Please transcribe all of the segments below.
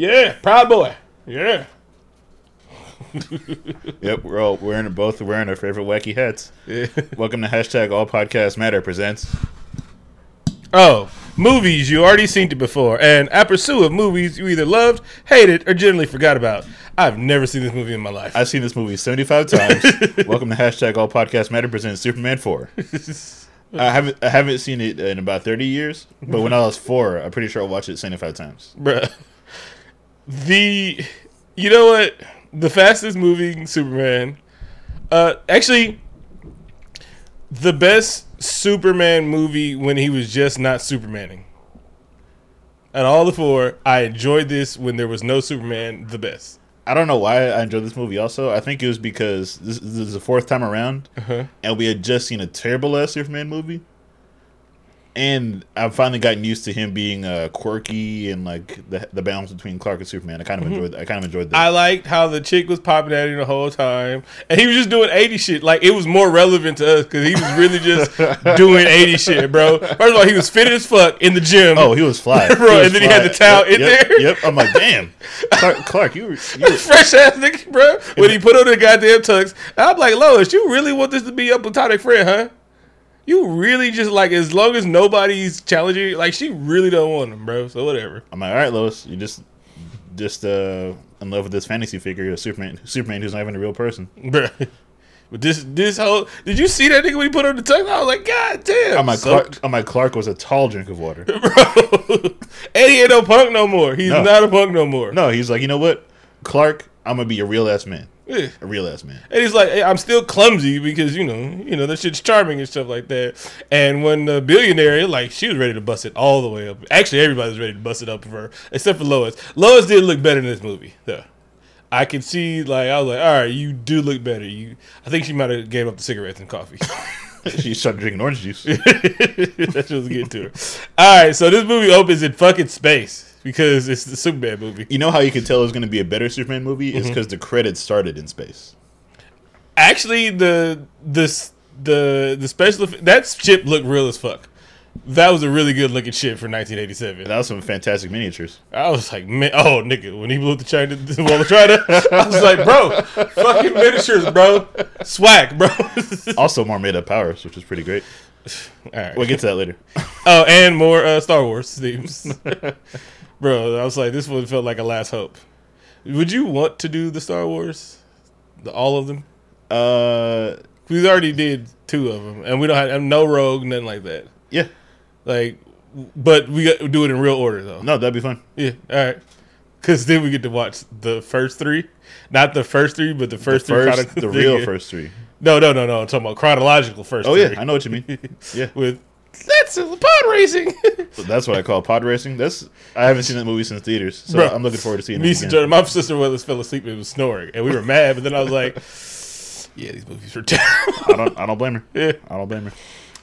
Yeah, proud boy. Yeah. Yep, we're all wearing both wearing our favorite wacky hats. yeah. Welcome to hashtag All Podcasts Matter presents. Oh, movies you already seen it before, and a pursuit of movies you either loved, hated, or generally forgot about. I've never seen this movie in my life. I've seen this movie seventy five times. Welcome to hashtag All Podcasts Matter presents Superman four. I haven't I haven't seen it in about thirty years, but when I was four, I'm pretty sure I watched it seventy five times. Bruh. The you know what? The fastest moving Superman. Uh actually the best Superman movie when he was just not Supermaning. And all the four, I enjoyed this when there was no Superman the best. I don't know why I enjoyed this movie. Also, I think it was because this, this is the fourth time around, Uh-huh. and we had just seen a terrible ass Superman movie, and I've finally gotten used to him being uh, quirky and like the the balance between Clark and Superman. I kind of enjoyed. I kind of enjoyed that. I liked how the chick was popping at him the whole time, and he was just doing eighty shit. Like it was more relevant to us because he was really just doing eighty shit, bro. First of all, he was fit as fuck in the gym. oh, he was fly, Bro, was and then he had the towel Yep, in yep, there. Yep. I'm like, damn, Clark, Clark you were. You were fresh ass nigga, bro. When he put on the goddamn tux, I'm like, Lois, you really want this to be your platonic friend, huh? You really just like as long as nobody's challenging, you, like she really don't want him, bro. So whatever. I'm like, all right, Lois, you just just uh in love with this fantasy figure, of Superman, Superman who's not even a real person. Bro. But this this whole did you see that nigga when he put on the tux? I was like, God damn. I'm like. Clark, I'm like, Clark was a tall drink of water. bro. and he ain't no punk no more. He's No. not a punk no more. No, he's like, you know what, Clark, I'm gonna be a real ass man, Yeah. a real ass man. And he's like, hey, I'm still clumsy because you know, you know that shit's charming and stuff like that. And when the billionaire, like, she was ready to bust it all the way up. Actually, everybody's ready to bust it up for her, except for Lois. Lois did look better in this movie, though. I could see, like, I was like, all right, you do look better. You, I think she might have gave up the cigarettes and coffee. she started drinking orange juice. that was getting to her. All right, so this movie opens in fucking space because it's the Superman movie. You know how you can tell it's gonna be a better Superman movie? Mm-hmm. Is because the credits started in space. Actually, the the the the special that ship looked real as fuck. That was a really good looking ship for 1987. That was some fantastic miniatures. I was like, man, oh nigga, when he blew up the China, the wall of China, I was like, bro, fucking miniatures, bro, swag, bro. Also, more made up powers, which is pretty great. All right. We'll get to that later. Oh, and more uh, Star Wars themes, bro. I was like, this one felt like a last hope. Would you want to do the Star Wars, the, all of them? Uh, We already did two of them, and we don't have no rogue, nothing like that. yeah, Like, but we got, do it in real order though. no, that'd be fun. Yeah, all right. Because then we get to watch the first three, not the first three, but the first the three. first, the real first three. No, no, no, no. I'm talking about chronological first. Oh three. yeah, I know what you mean. Yeah, With that's pod racing. So that's what I call pod racing. That's I haven't seen that movie since theaters, so Bro, I'm looking forward to seeing Me, it again. my sister was fell asleep and was snoring, and we were mad. But then I was like, "Yeah, these movies were terrible." I don't, I don't blame her. yeah. I don't blame her.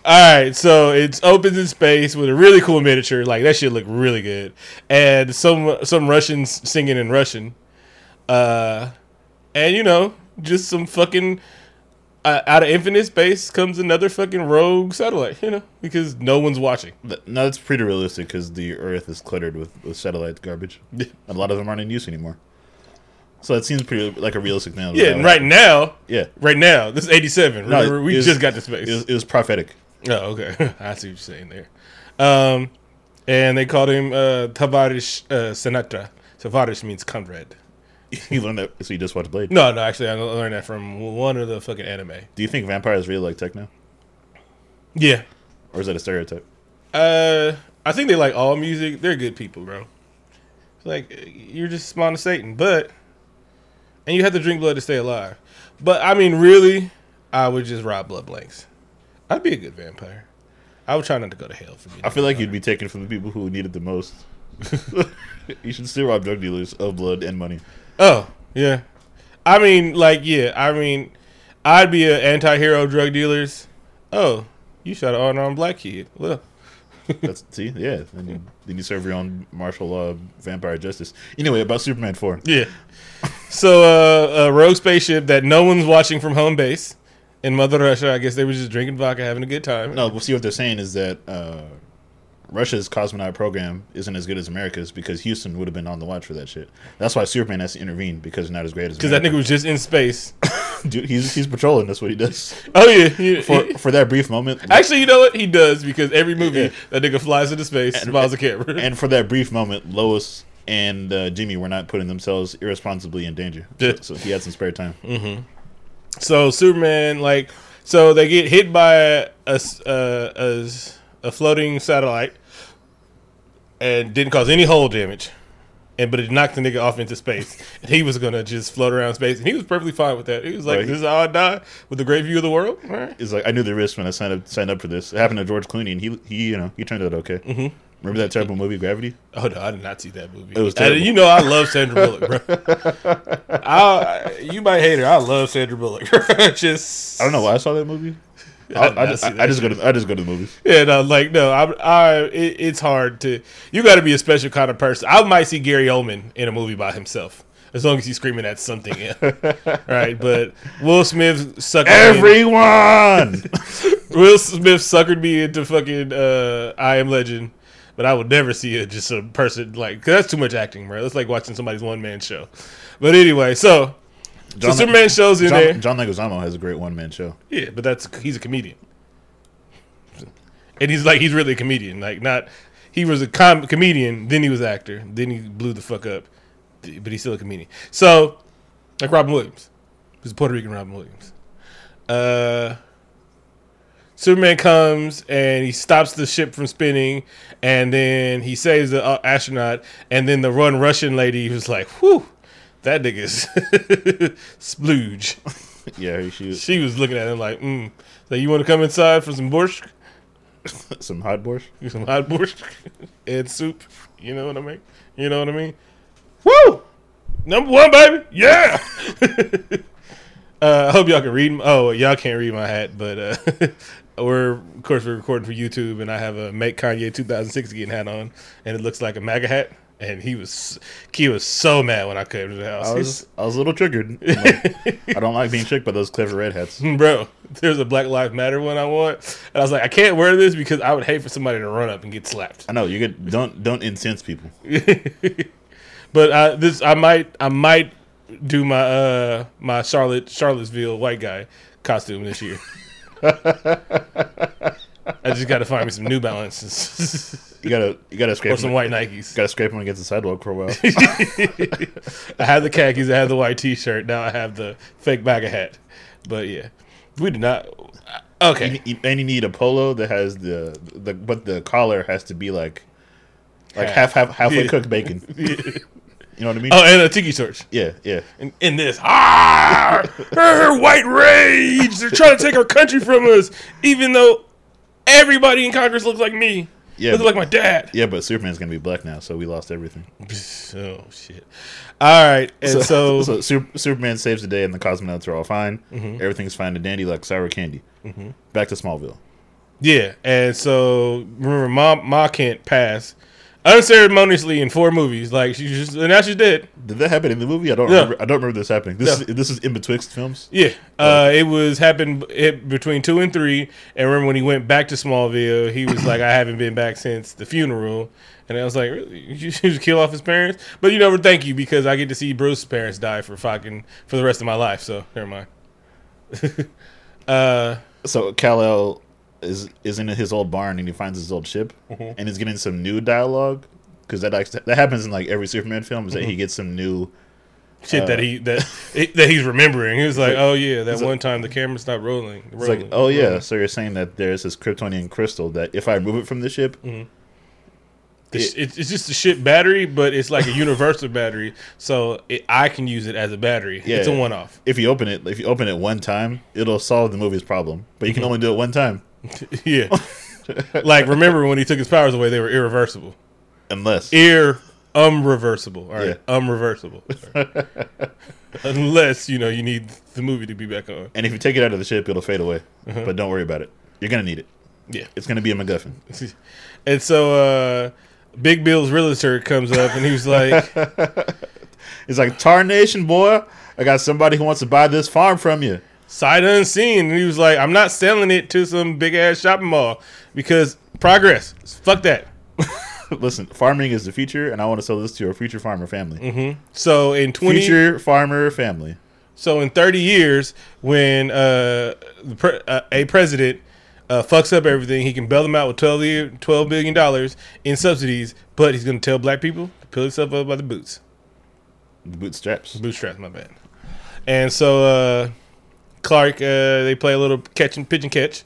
All right, so it's opens in space with a really cool miniature. Like that shit looked really good, and some some Russians singing in Russian, uh, and you know just some fucking uh, out of infinite space comes another fucking rogue satellite. You know because no one's watching. No, that's pretty realistic because the Earth is cluttered with, with satellite garbage. A lot of them aren't in use anymore. So that seems pretty like a realistic thing. Yeah, and right now, Yeah, right now, this is eighty seven. No, Remember, we was- just got to space. it was, it was prophetic. Oh, okay. I see what you're saying there. Um, and they called him uh, Tavarish uh, Sinatra. Tavarish means comrade. you learned that, so you just watched Blade. No, no, actually, I learned that from one of the fucking anime. Do you think vampires really like techno, Yeah. or is that a stereotype? Uh, I think they like all music. They're good people, bro. It's like you're just spawned to Satan, but and you have to drink blood to stay alive. But I mean, really, I would just rob blood blanks. I'd be a good vampire. I would try not to go to hell for being. I feel like you'd be taken from the people who need it the most. you should still rob drug dealers of blood and money. Oh, yeah. I mean, like, yeah. I mean, I'd be an anti-hero drug dealers. Oh, you shot an unarmed black kid. Well, That's see, yeah. Then you, then you serve your own martial law vampire justice. Anyway, about Superman four. yeah. So, uh, a rogue spaceship that no one's watching from home base in Mother Russia. I guess they were just drinking vodka, having a good time. No, we'll see what they're saying is that uh, Russia's cosmonaut program isn't as good as America's because Houston would have been on the watch for that shit. That's why Superman has to intervene because not as great as Because that nigga was just in space. Dude, he's he's patrolling. That's what he does. Oh yeah. For for that brief moment, actually, you know what? He does because every movie Yeah. that nigga flies into space, and, smiles a camera. and for that brief moment, Lois and uh, Jimmy were not putting themselves irresponsibly in danger. So, so he had some spare time. So Superman, like, so they get hit by a, uh, a s- a floating satellite, and didn't cause any hull damage, and but it knocked the nigga off into space. And he was gonna just float around space, and he was perfectly fine with that. He was like, Right. "This is how I die with a great view of the world." All right. It's like I knew the risk when I signed up signed up for this. It happened to George Clooney, and he he you know he turned out okay. Mm-hmm. Remember that terrible movie Gravity? Oh no, I did not see that movie. It was I- terrible. you know, I love Sandra Bullock, bro. I, you might hate her. I love Sandra Bullock. just I don't know why I saw that movie. I I, I, just, I, just go to I just go to the movies. Yeah, no, like no, I, I, it, it's hard to. You got to be a special kind of person. I might see Gary Oldman in a movie by himself, as long as he's screaming at something, yeah. right? But Will Smith suckered me, Everyone. Will Smith suckered me into fucking uh, I Am Legend, but I would never see it just a person like 'cause that's too much acting, bro. That's like watching somebody's one man show. But anyway, so so John- Superman shows in John, there. John Leguizamo has a great one man show. Yeah, but that's he's a comedian, and he's like he's really a comedian. Like not he was a com- comedian, then he was actor, then he blew the fuck up, but he's still a comedian. So like Robin Williams, who's a Puerto Rican Robin Williams. Uh, Superman comes and he stops the ship from spinning, and then he saves the uh, astronaut, and then the run Russian lady was like, "Whew." That nigga's splooge. Yeah, he she She was looking at him like, mm. So you want to come inside for some borscht, some hot borscht. some hot borscht, and soup? You know what I mean? You know what I mean? Woo! Number one, baby. Yeah. uh, I hope y'all can read. Oh, y'all can't read my hat, but uh, we're of course we're recording for YouTube, and I have a Make Kanye 2016 hat on, and it looks like a MAGA hat. And he was, he was so mad when I came to the house. I was I was a little triggered. Like, I don't like being tricked by those clever redheads, bro, there's a Black Lives Matter one I want, and I was like, I can't wear this because I would hate for somebody to run up and get slapped. I know you get don't don't incense people. But uh, this, I might, I might do my uh my Charlotte Charlottesville white guy costume this year. I just got to find me some New Balances You gotta you gotta scrape or some them, white Nikes. gotta scrape them against the sidewalk for a while. I have the khakis, I have the white T-shirt. Now I have the fake MAGA hat. But yeah, we do not. Okay, You- and you need a polo that has the the but the collar has to be like like Half. half half halfway Yeah. cooked bacon. You know what I mean? oh, and a tiki torch. Yeah, yeah. in, in this ah, her white rage. They're trying to take our country from us, even though everybody in Congress looks like me. Yeah, looks but- like my dad. Yeah, but Superman's gonna be black now, so we lost everything. Oh shit! All right, and so, so Sup- Superman saves the day, and the cosmonauts are all fine. Mm-hmm. Everything's fine and dandy, like sour candy. Back to Smallville. yeah, and so remember, Ma Ma can't pass unceremoniously in four movies. Like she just and now she's dead. Did that happen in the movie? I don't No. remember. I don't remember this happening. This No. is this is in betwixt films. Yeah, uh, it was happened it, between two and three. And remember when he went back to Smallville, he was like, "I haven't been back since the funeral." And I was like, "Really? You should kill off his parents?" But you know, thank you because I get to see Bruce's parents die for fucking for the rest of my life. So never mind. uh, So Kal El is is in his old barn, and he finds his old ship, Mm-hmm. and he's getting some new dialogue because that that happens in like every Superman film. Is that he Mm-hmm. gets some new. shit that he that that he's remembering. He was like, like- "Oh yeah, that like- one time the camera stopped rolling." It's rolling like, oh yeah, rolling." so you're saying that there's this Kryptonian crystal that if I remove it from the ship, The sh- it's, it's just a shit battery, but it's like a universal battery, so it, I can use it as a battery. Yeah. It's a one off. if you open it, if you open it one time, it'll solve the movie's problem. But you Mm-hmm. can only do it one time, Yeah. like remember when he took his powers away, they were irreversible. Unless Ir unreversible. All right. Yeah. Unreversible. All right. Unless, you know, you need the movie to be back on. and if you take it out of the ship, it'll fade away. Uh-huh. But don't worry about it. You're gonna need it. Yeah. It's gonna be a MacGuffin. And so uh Big Bill's realtor comes up and he was like It's like Tarnation, boy. I got somebody who wants to buy this farm from you. sight unseen. And he was like, I'm not selling it to some big ass shopping mall because progress. Fuck that. Listen, farming is the future, and I want to sell this to a future farmer family. So in twenty, Future farmer family. so in thirty years, when uh, the pre- uh, a president uh, fucks up everything, he can bail them out with 12, year, 12 billion dollars in subsidies, but he's going to tell black people to pull himself up by the boots, The Bootstraps. bootstraps. My bad. And so uh, Clark, uh, they play a little catch and pitch and catch,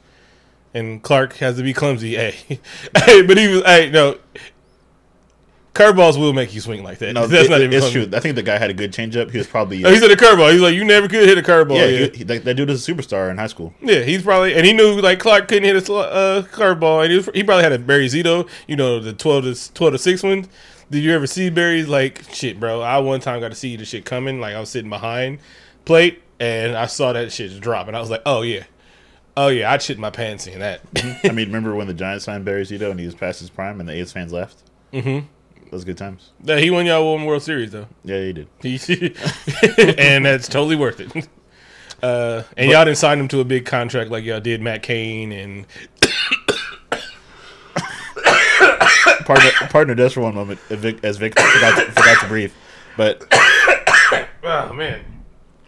and Clark has to be clumsy. Hey, hey, but he was hey no. Curveballs will make you swing like that. No, That's it- not even it's funny. true. I think the guy had a good changeup. He was probably Oh, he said a curveball. He's like, you never could hit a curveball. yeah. Yeah, He, he, that, that dude was a superstar in high school. yeah. He's probably and he knew like Clark couldn't hit a uh, curveball, and he, was, he probably had a Barry Zito. You know the twelve to twelve to six one. Did you ever see Barry's like shit, bro? I one time got to see the shit coming. Like I was sitting behind plate and I saw that shit drop, and I was like, oh yeah, oh yeah, I shit my pants seeing that. I mean, remember when the Giants signed Barry Zito and he was past his prime and the A's fans left? Mm-hmm. Those good times. Yeah, he won y'all one World Series though. Yeah, he did. And that's totally worth it. Uh, and y'all didn't sign him to a big contract like y'all did Matt Cain and Partner, partner does for one moment, as Vic, as Vic forgot, to, forgot to breathe. But oh man,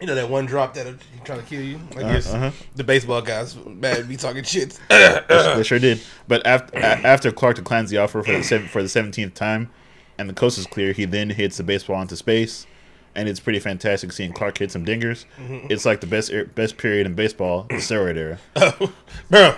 you know that one drop that he's trying to kill you. I guess uh-huh. the baseball guys mad be talking shit. they sure did. But after after Clark declines the offer for the seven, for the seventeenth time, and the coast is clear, he then hits the baseball into space, and it's pretty fantastic seeing Clark hit some dingers. It's like the best er- best period in baseball, the steroid era. Bro,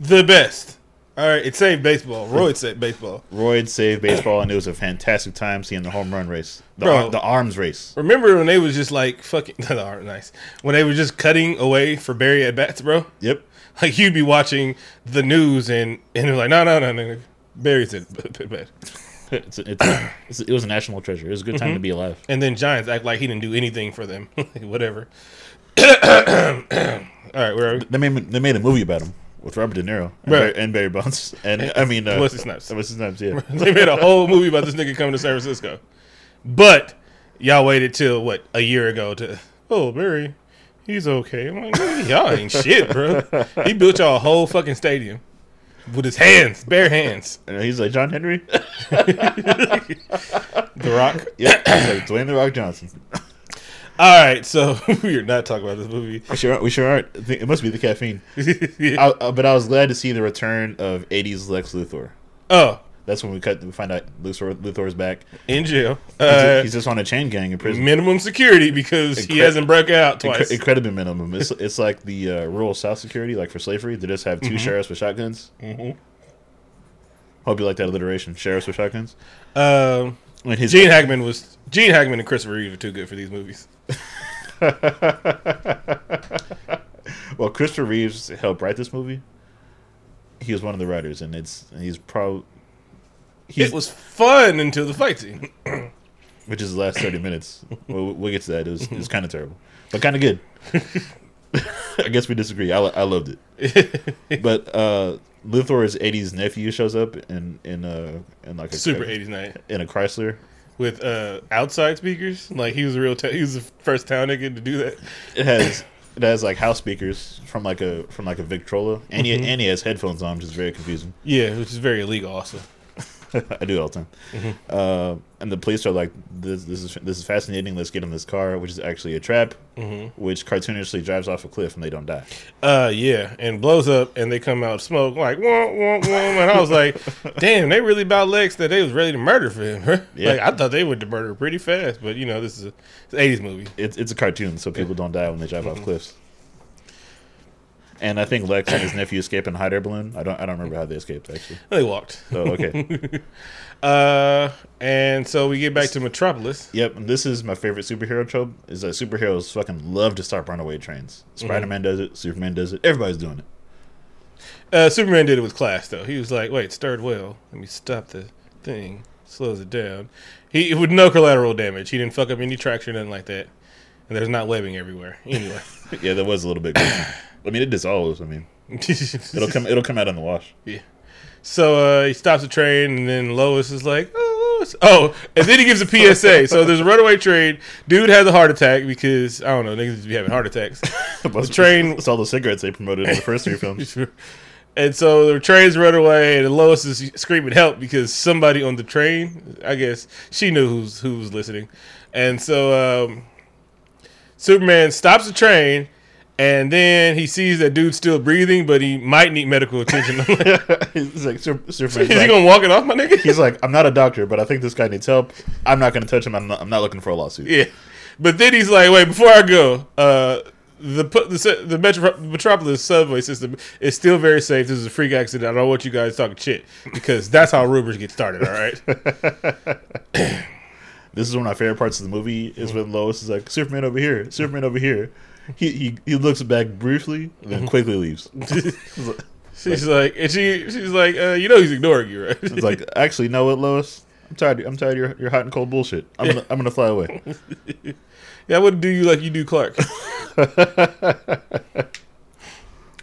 the best. All right, it saved baseball. Roy saved baseball. Royd saved baseball, and it was a fantastic time seeing the home run race, the, Bro. ar- the arms race. Remember when they was just like fucking nice when they were just cutting away for Barry at bats, bro? Yep. Like you'd be watching the news and and they're like, no, no, no, no, Barry's at bat. It's, it's, it's, it was a national treasure. It was a good time to be alive. And then Giants act like he didn't do anything for them. Whatever. All right, where are we? They made they made a movie about him with Robert De Niro and, Right. Barry, and Barry Bonds, and I mean, uh, Wesley Snipes. Wesley Snipes, yeah. they made a whole movie about this nigga coming to San Francisco. But y'all waited till what a year ago to oh Barry, he's okay. I'm like, y'all ain't shit, bro. He built y'all a whole fucking stadium with his hands, bare hands. And he's like John Henry. The Rock. Yeah, like Dwayne the Rock Johnson. All right, so we are not talking about this movie. We sure, we sure aren't. It must be the caffeine. Yeah. I, uh, but I was glad to see the return of '80s Lex Luthor. Oh, That's when we cut. We find out Luthor, Luthor's back. in jail. He's, Uh, he's just on a chain gang in prison. minimum security because he hasn't broke out twice. incredibly minimum. It's it's like the uh, rural South security, like for slavery. They just have 2 sheriffs with shotguns. Mhm. Hope you like that alliteration. Sheriffs with shotguns. Um, When his Gene Hackman was Gene Hackman and Christopher Reeve are too good for these movies. well, Christopher Reeves helped write this movie. He was one of the writers, and it's he's probably he's it was fun until the fight scene. which is the last thirty minutes. We'll, we'll get to that. It was, it was kind of terrible, but kind of good. I guess we disagree. I, I loved it, but uh, Luthor's '80s nephew shows up in in uh in like a Super '80s night in a Chrysler. with uh, outside speakers. Like he was a real. Ta- he was the first town nigga to do that. It has it has like house speakers from like a from like a Victrola, and he and he has headphones on, which is very confusing. Yeah, which is very illegal. Also, I do it all the time. Uh, and the police are like, "This, this is this is fascinating. Let's get in this car," which is actually a trap, which cartoonishly drives off a cliff and they don't die. uh, yeah, and blows up, and they come out of smoke like wah, wah, wah, and I was like, damn, they really about Lex that they was ready to murder for him. Yeah. Like I thought they would murder pretty fast, but you know this is a it's an '80s movie. It's it's a cartoon, so people don't die when they drive off cliffs. And I think Lex and his nephew escape in a hot air balloon. I don't I don't remember how they escaped actually. They walked. So okay, Uh, and so we get back to Metropolis. yep. And this is my favorite superhero trope: is that superheroes fucking love to start runaway trains. Spider Man does it. Superman does it. Everybody's doing it. Uh, Superman did it with class, though. He was like, "Wait, start well. Let me stop the thing." Slows it down. He with no collateral damage. He didn't fuck up any traction, nothing like that. And there's not webbing everywhere. Anyway, Yeah, that was a little bit. I mean, it dissolves. I mean, it'll come it'll come out on the wash. Yeah. So uh, he stops the train, and then Lois is like, "Oh, Lois." oh!" And then he gives a PSA. so there's a runaway train. Dude has a heart attack because I don't know niggas be having heart attacks. the train- It's all the cigarettes they promoted in the first three films. And so the trains run away, and Lois is screaming help because somebody on the train, I guess she knew who's who was listening, and so um, Superman stops the train, and then he sees that dude's still breathing, but he might need medical attention. Like, He's like, Super, is Superman's he gonna walk it off, my nigga? he's like, I'm not a doctor, but I think this guy needs help. I'm not going to touch him. I'm not, I'm not looking for a lawsuit. Yeah, but then he's like, "Wait, before I go, uh, the the the Metro- Metropolis subway system is still very safe. This is a freak accident. I don't want you guys talking shit because that's how rumors get started. All right, This is one of my favorite parts of the movie is when Lois is like, Superman over here, Superman over here. He he, he looks back briefly and then quickly leaves. she's like, and she she's like, uh, you know, he's ignoring you, right? It's like, actually, know what, Lois? I'm tired. I'm tired of your, your hot and cold bullshit. I'm gonna, I'm gonna fly away. yeah, I wouldn't do you like you do Clark.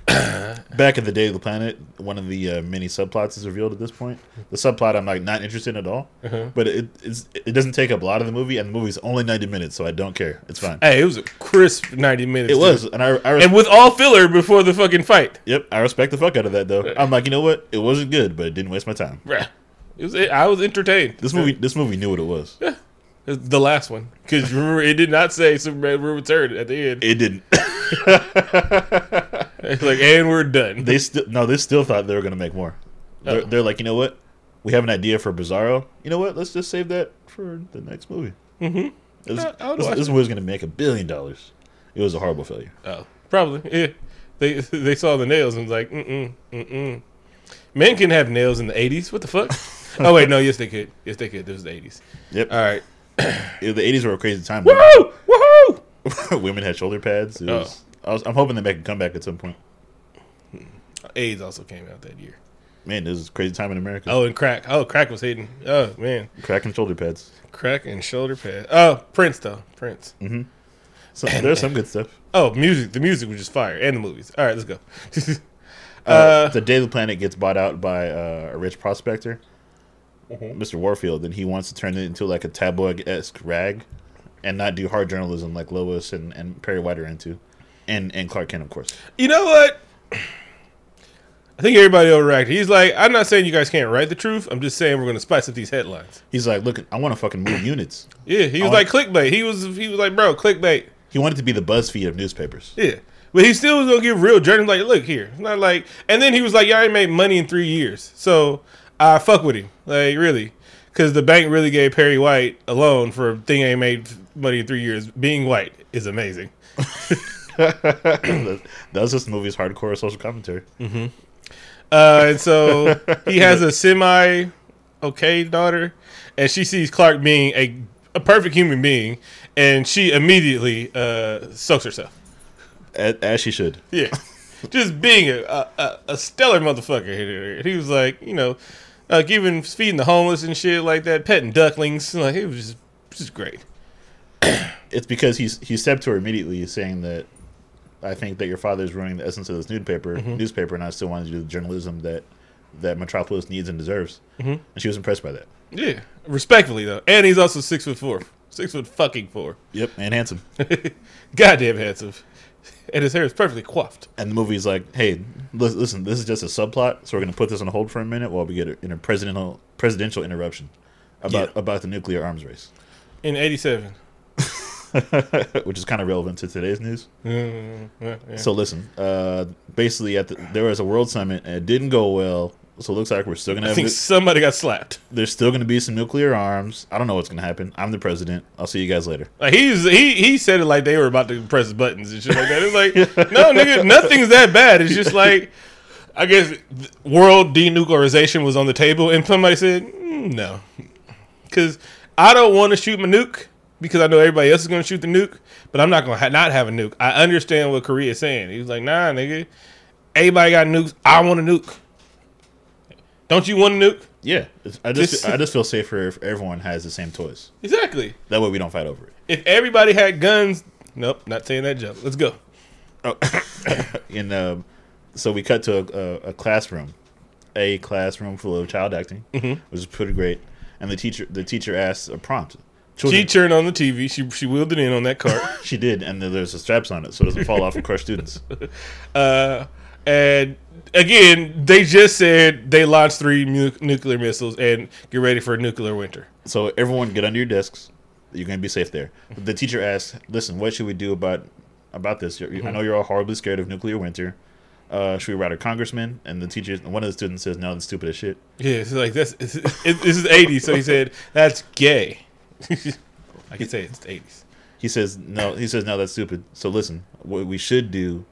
Back in the day of the planet, one of the uh, many subplots is revealed at this point. The subplot I'm like not interested in at all, Uh-huh. but it it's, it doesn't take up a lot of the movie, and the movie's only 90 minutes, so I don't care. It's fine. hey, it was a crisp ninety minutes. It dude. was, and I, I res- and with all filler before the fucking fight. yep, I respect the fuck out of that though. I'm like, you know what? It wasn't good, but it didn't waste my time. It was. I was entertained. This movie, this movie knew what it was. Yeah. The last one, because remember, it did not say Superman will return at the end. It didn't. It's like, and we're done. they still no, they still thought they were gonna make more. They're, Oh. they're like, you know what? We have an idea for Bizarro. You know what? Let's just save that for the next movie. mm-hmm. This, I- this, this movie's gonna make a billion dollars. It was a horrible failure. Oh, probably. Yeah. They they saw the nails and was like, mm mm mm mm. Men can have nails in the '80s. What the fuck? oh wait, no. Yes, they could. Yes, they could. This was the '80s. Yep, All right. The '80s were a crazy time. Woohoo! Woohoo! Women had shoulder pads. It Oh. I was, I'm hoping they make a comeback at some point. AIDS also came out that year. Man, this is a crazy time in America. Oh, and crack. Oh, crack was hitting. Oh man, Cracking shoulder pads. crack and shoulder pads. Oh, Prince though. Prince. Mhm. So there's some good stuff. Oh, music. The music was just fire, and the movies. All right, let's go. Uh, Uh, the Daily planet gets bought out by uh, a rich prospector, Mm-hmm. Mr. Warfield, and he wants to turn it into like a tabloid esque rag, and not do hard journalism like Lois and, and Perry White are into, and and Clark Kent, of course. You know what? I think everybody overreacted. He's like, I'm not saying you guys can't write the truth. I'm just saying we're going to spice up these headlines. He's like, look, I want to fucking move units. Yeah, he was like clickbait. He was he was like, bro, clickbait. He wanted to be the BuzzFeed of newspapers. Yeah. But he still was gonna give real journalism like, look here. It's not like and then he was like, "Y'all ain't made money in three years. So I fuck with him. Like really. Cause the bank really gave Perry White a loan for a thing ain't made money in three years. Being white is amazing. that was this movie's hardcore social commentary. Uh, and so he has a semi okay daughter, and she sees Clark being a, a perfect human being, and she immediately uh, soaks herself. As, as she should. Yeah, just being a, a, a- a stellar motherfucker. He was like, you know, uh, giving feeding the homeless and shit like that, petting ducklings. Like it was just just great. It's because he's he stepped to her immediately, saying that I think that your father is ruining the essence of this newspaper, Mm-hmm. newspaper, and I still want to do the journalism that that Metropolis needs and deserves. Mm-hmm. And she was impressed by that. Yeah, respectfully though, and he's also six foot four, six foot fucking four. Yep, and handsome. Goddamn handsome, and his hair is perfectly coiffed. And the movie's like, hey, listen, this is just a subplot, so we're going to put this on hold for a minute while we get a, in a presidential presidential interruption about Yeah. about the nuclear arms race, In '87. which is kind of relevant to today's news. Mm, yeah, yeah. So listen, uh, basically, at the, there was a world summit and it didn't go well. So it looks like we're still gonna I have. think somebody got slapped. there's still gonna be some nuclear arms. I don't know what's gonna happen. I'm the president. I'll see you guys later. Like he's he he said it like they were about to press buttons and shit like that. It's like no nigga, nothing's that bad. It's just like I guess world denuclearization was on the table and somebody said mm, no, because I don't want to shoot my nuke because I know everybody else is going to shoot the nuke, but I'm not going to ha- not have a nuke. I understand what Korea is saying. He was like, nah, nigga, everybody got nukes. I want a nuke. Don't you want a nuke? Yeah, I just Just- I just feel safer if everyone has the same toys. Exactly. That way we don't fight over it. If everybody had guns, nope, not saying that joke. Let's go. Oh, And um, so we cut to a, a, a classroom, a classroom full of child acting, Mm-hmm. which is pretty great. And the teacher the teacher asks a prompt. Children, She turned on the TV. She she wheeled it in on that cart, she did, and then there's a straps on it so it doesn't fall off and crush students. uh, and again, they just said they launched three nu- nuclear missiles and get ready for a nuclear winter. So everyone get under your desks. You're gonna be safe there. The teacher asks, "Listen, what should we do about about this? You're, I know you're all horribly scared of nuclear winter. Uh, should we write a congressman?" And the teacher, one of the students says, "No, that's stupid as shit." Yeah, it's like that's it's, it, this is '80s, so he said that's gay. I can say it's the '80s. He says, "No." He says, "No, that's stupid." So listen, what we should do.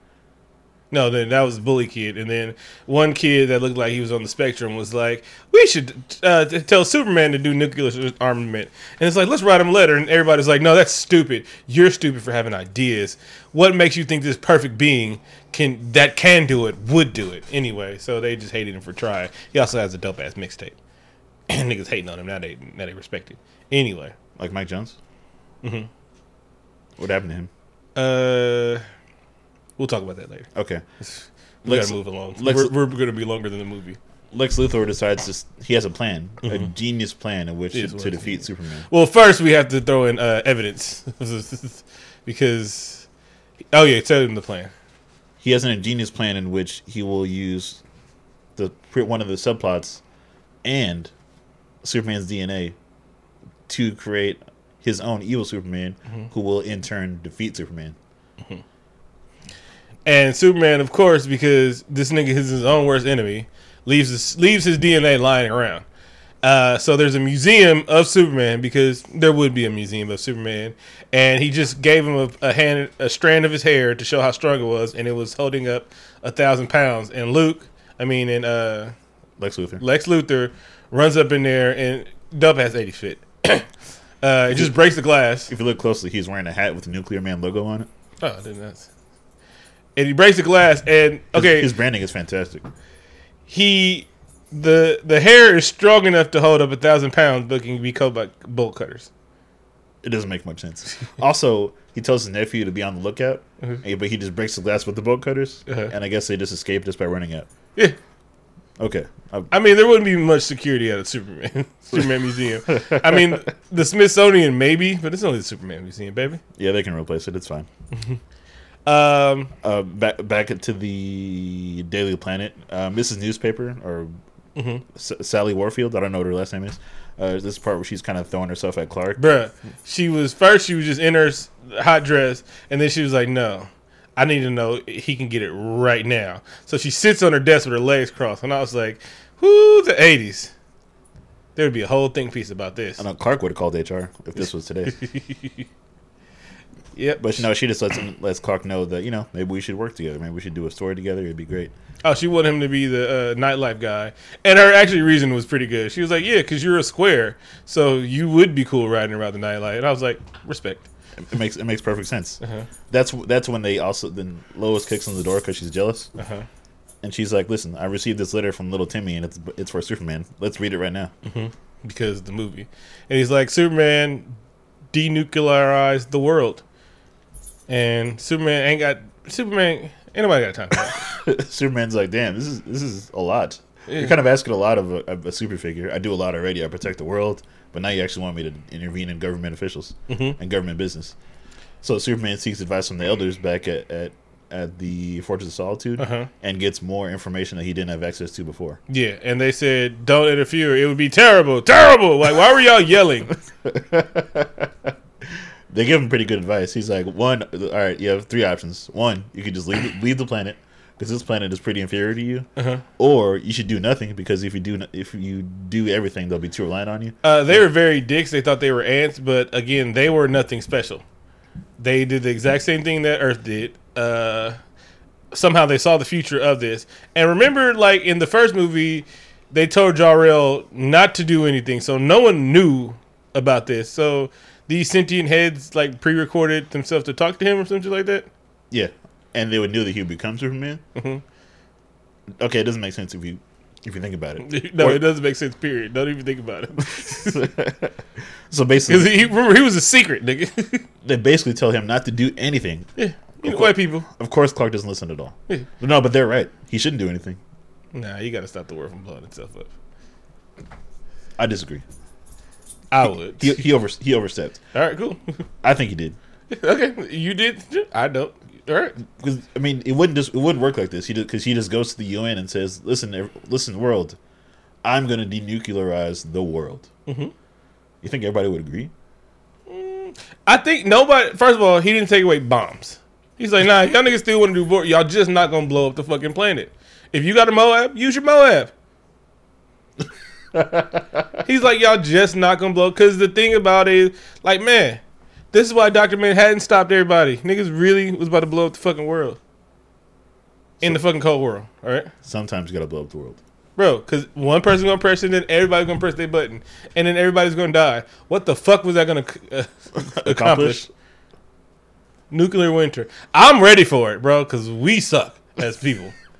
No, then that was bully kid, and then one kid that looked like he was on the spectrum was like, "We should uh, tell Superman to do nuclear armament." And it's like, let's write him a letter, and everybody's like, "No, that's stupid. You're stupid for having ideas. What makes you think this perfect being can that can do it would do it anyway?" So they just hated him for trying. He also has a dope ass mixtape. Niggas hating on him now. They now they respect it. Anyway, Like Mike Jones. Mm-hmm. What happened to him? uh, we'll talk about that later. Okay. We Lex- gotta move along. Lex- we're, we're gonna be longer than the movie. Lex Luthor decides to, he has a plan, a genius plan in which to, to defeat Superman. Well, first we have to throw in uh, evidence because oh yeah, tell him the plan. He has an ingenious plan in which he will use the one of the subplots and Superman's DNA to create his own evil Superman, who will in turn defeat Superman. And Superman, of course, because this nigga is his own worst enemy, leaves his, leaves his DNA lying around. Uh, so there's a museum of Superman because there would be a museum of Superman, and he just gave him a, a hand, a strand of his hair to show how strong it was, and it was holding up a thousand pounds. And Luke, I mean, and uh, Lex Luthor. Lex Luthor runs up in there, and Dub has 80 fit. uh, it just breaks the glass. If you look closely, he's wearing a hat with the Nuclear Man logo on it. Oh, I didn't know. And he breaks the glass, and okay, his branding is fantastic. he the the hair is strong enough to hold up a thousand pounds, but can be cut by bolt cutters. It doesn't make much sense. also, he tells his nephew to be on the lookout, eh, but he just breaks the glass with the bolt cutters, Uh-huh. and I guess they just escape just by running out. Yeah, Okay, I, I mean there wouldn't be much security at a Superman Superman museum. I mean the Smithsonian maybe, but it's only the Superman museum, baby. yeah, they can replace it. It's fine. Um, Uh, back back to the Daily Planet. Uh, Mrs. Newspaper or Mm-hmm. S- Sally Warfield. I don't know what her last name is. Uh, this part where she's kind of throwing herself at Clark. bruh, she was first she was just in her hot dress, and then she was like, "No, I need to know he can get it right now." So she sits on her desk with her legs crossed, and I was like, "Whoo, the '80s." There would be a whole think piece about this. I know Clark would have called HR if this was today, Yep. but no, she just lets him lets Clark know that you know maybe we should work together. Maybe we should do a story together. It'd be great. Oh, she wanted him to be the uh, nightlife guy, and her actually reason was pretty good. She was like, "Yeah, because you're a square, so you would be cool riding around the nightlife." And I was like, "Respect." It makes it makes perfect sense. Uh-huh. That's that's when they also then Lois kicks on the door because she's jealous, Uh-huh. and she's like, "Listen, I received this letter from little Timmy, and it's it's for Superman. Let's read it right now." Because the movie, and he's like, "Superman denuclearized the world," and Superman ain't got Superman. Ain't nobody got time. Superman's like, "Damn, this is this is a lot. Yeah. You're kind of asking a lot of a, of a super figure. I do a lot already. I protect the world, but now you actually want me to intervene in government officials Mm-hmm. and government business." So Superman seeks advice from the elders back at at, at the Fortress of Solitude Uh-huh. and gets more information that he didn't have access to before. Yeah, and they said, "Don't interfere. It would be terrible, terrible." Like, why were y'all yelling? They give him pretty good advice. He's like, one, all right, you have three options. One, you could just leave leave the planet because this planet is pretty inferior to you, Uh-huh. or you should do nothing because if you do if you do everything, they'll be too reliant on you. Uh, they were very dicks. They thought they were ants, but again, they were nothing special. They did the exact same thing that Earth did. Uh, somehow they saw the future of this. And remember, like in the first movie, they told Jor-El not to do anything, so no one knew about this. So these sentient heads like pre-recorded themselves to talk to him or something like that. Yeah, and they would know that he would become Superman. Mhm. Okay, it doesn't make sense if you if you think about it. no, Or- it doesn't make sense. Period. Don't even think about it. so basically, he remember he was a secret, nigga. they basically tell him not to do anything. yeah, you know, white people. Of course, Clark doesn't listen at all. Yeah. No, but they're right. He shouldn't do anything. Nah, you got to stop the world from blowing itself up. I disagree. I would. He he over he overstepped. All right, cool. I think he did. okay, you did. I don't. Right. Because I mean, it wouldn't just it wouldn't work like this. He because he just goes to the UN and says, "Listen, listen, world, I'm going to denuclearize the world." Mhm. You think everybody would agree? I think nobody. First of all, he didn't take away bombs. He's like, nah, y'all niggas still want to do war. Y'all just not gonna blow up the fucking planet. If you got a Moab, use your Moab. He's like, y'all just not gonna blow. Because the thing about it is, like, man, this is why Doctor Manhattan stopped everybody. Niggas really was about to blow up the fucking world. In the fucking cold world, all right, Sometimes you got to blow up the world. bro. Because one person gonna press it, then everybody's gonna press their button, and then everybody's gonna die. What the fuck was that gonna uh, accomplish? Nuclear winter. I'm ready for it, bro, because we suck as people.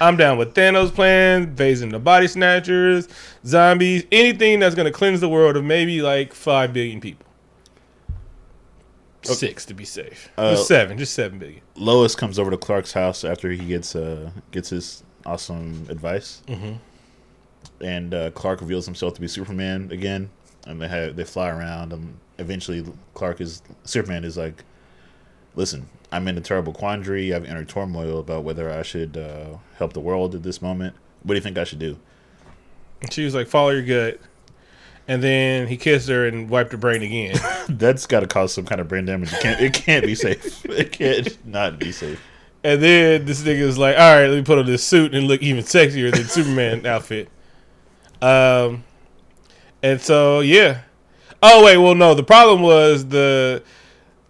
I'm down with Thanos' plan, phasing the body snatchers, zombies, anything that's going to cleanse the world of maybe like 5 billion people. Six to be safe. Uh, Just seven, just 7 billion. Lois comes over to Clark's house after he gets uh gets his awesome advice, Mhm. and uh, Clark reveals himself to be Superman again, and they have they fly around, and eventually Clark is Superman is like, "Listen, I'm in a terrible quandary. I've entered turmoil about whether I should uh, help the world at this moment. What do you think I should do?" And she was like, follow your gut. And then he kissed her and wiped her brain again. That's got to cause some kind of brain damage. It can't. It can't be safe. It can't not be safe. And then this nigga was like, all right, let me put on this suit and look even sexier than Superman outfit. Um, and so yeah. Oh wait, well no, the problem was the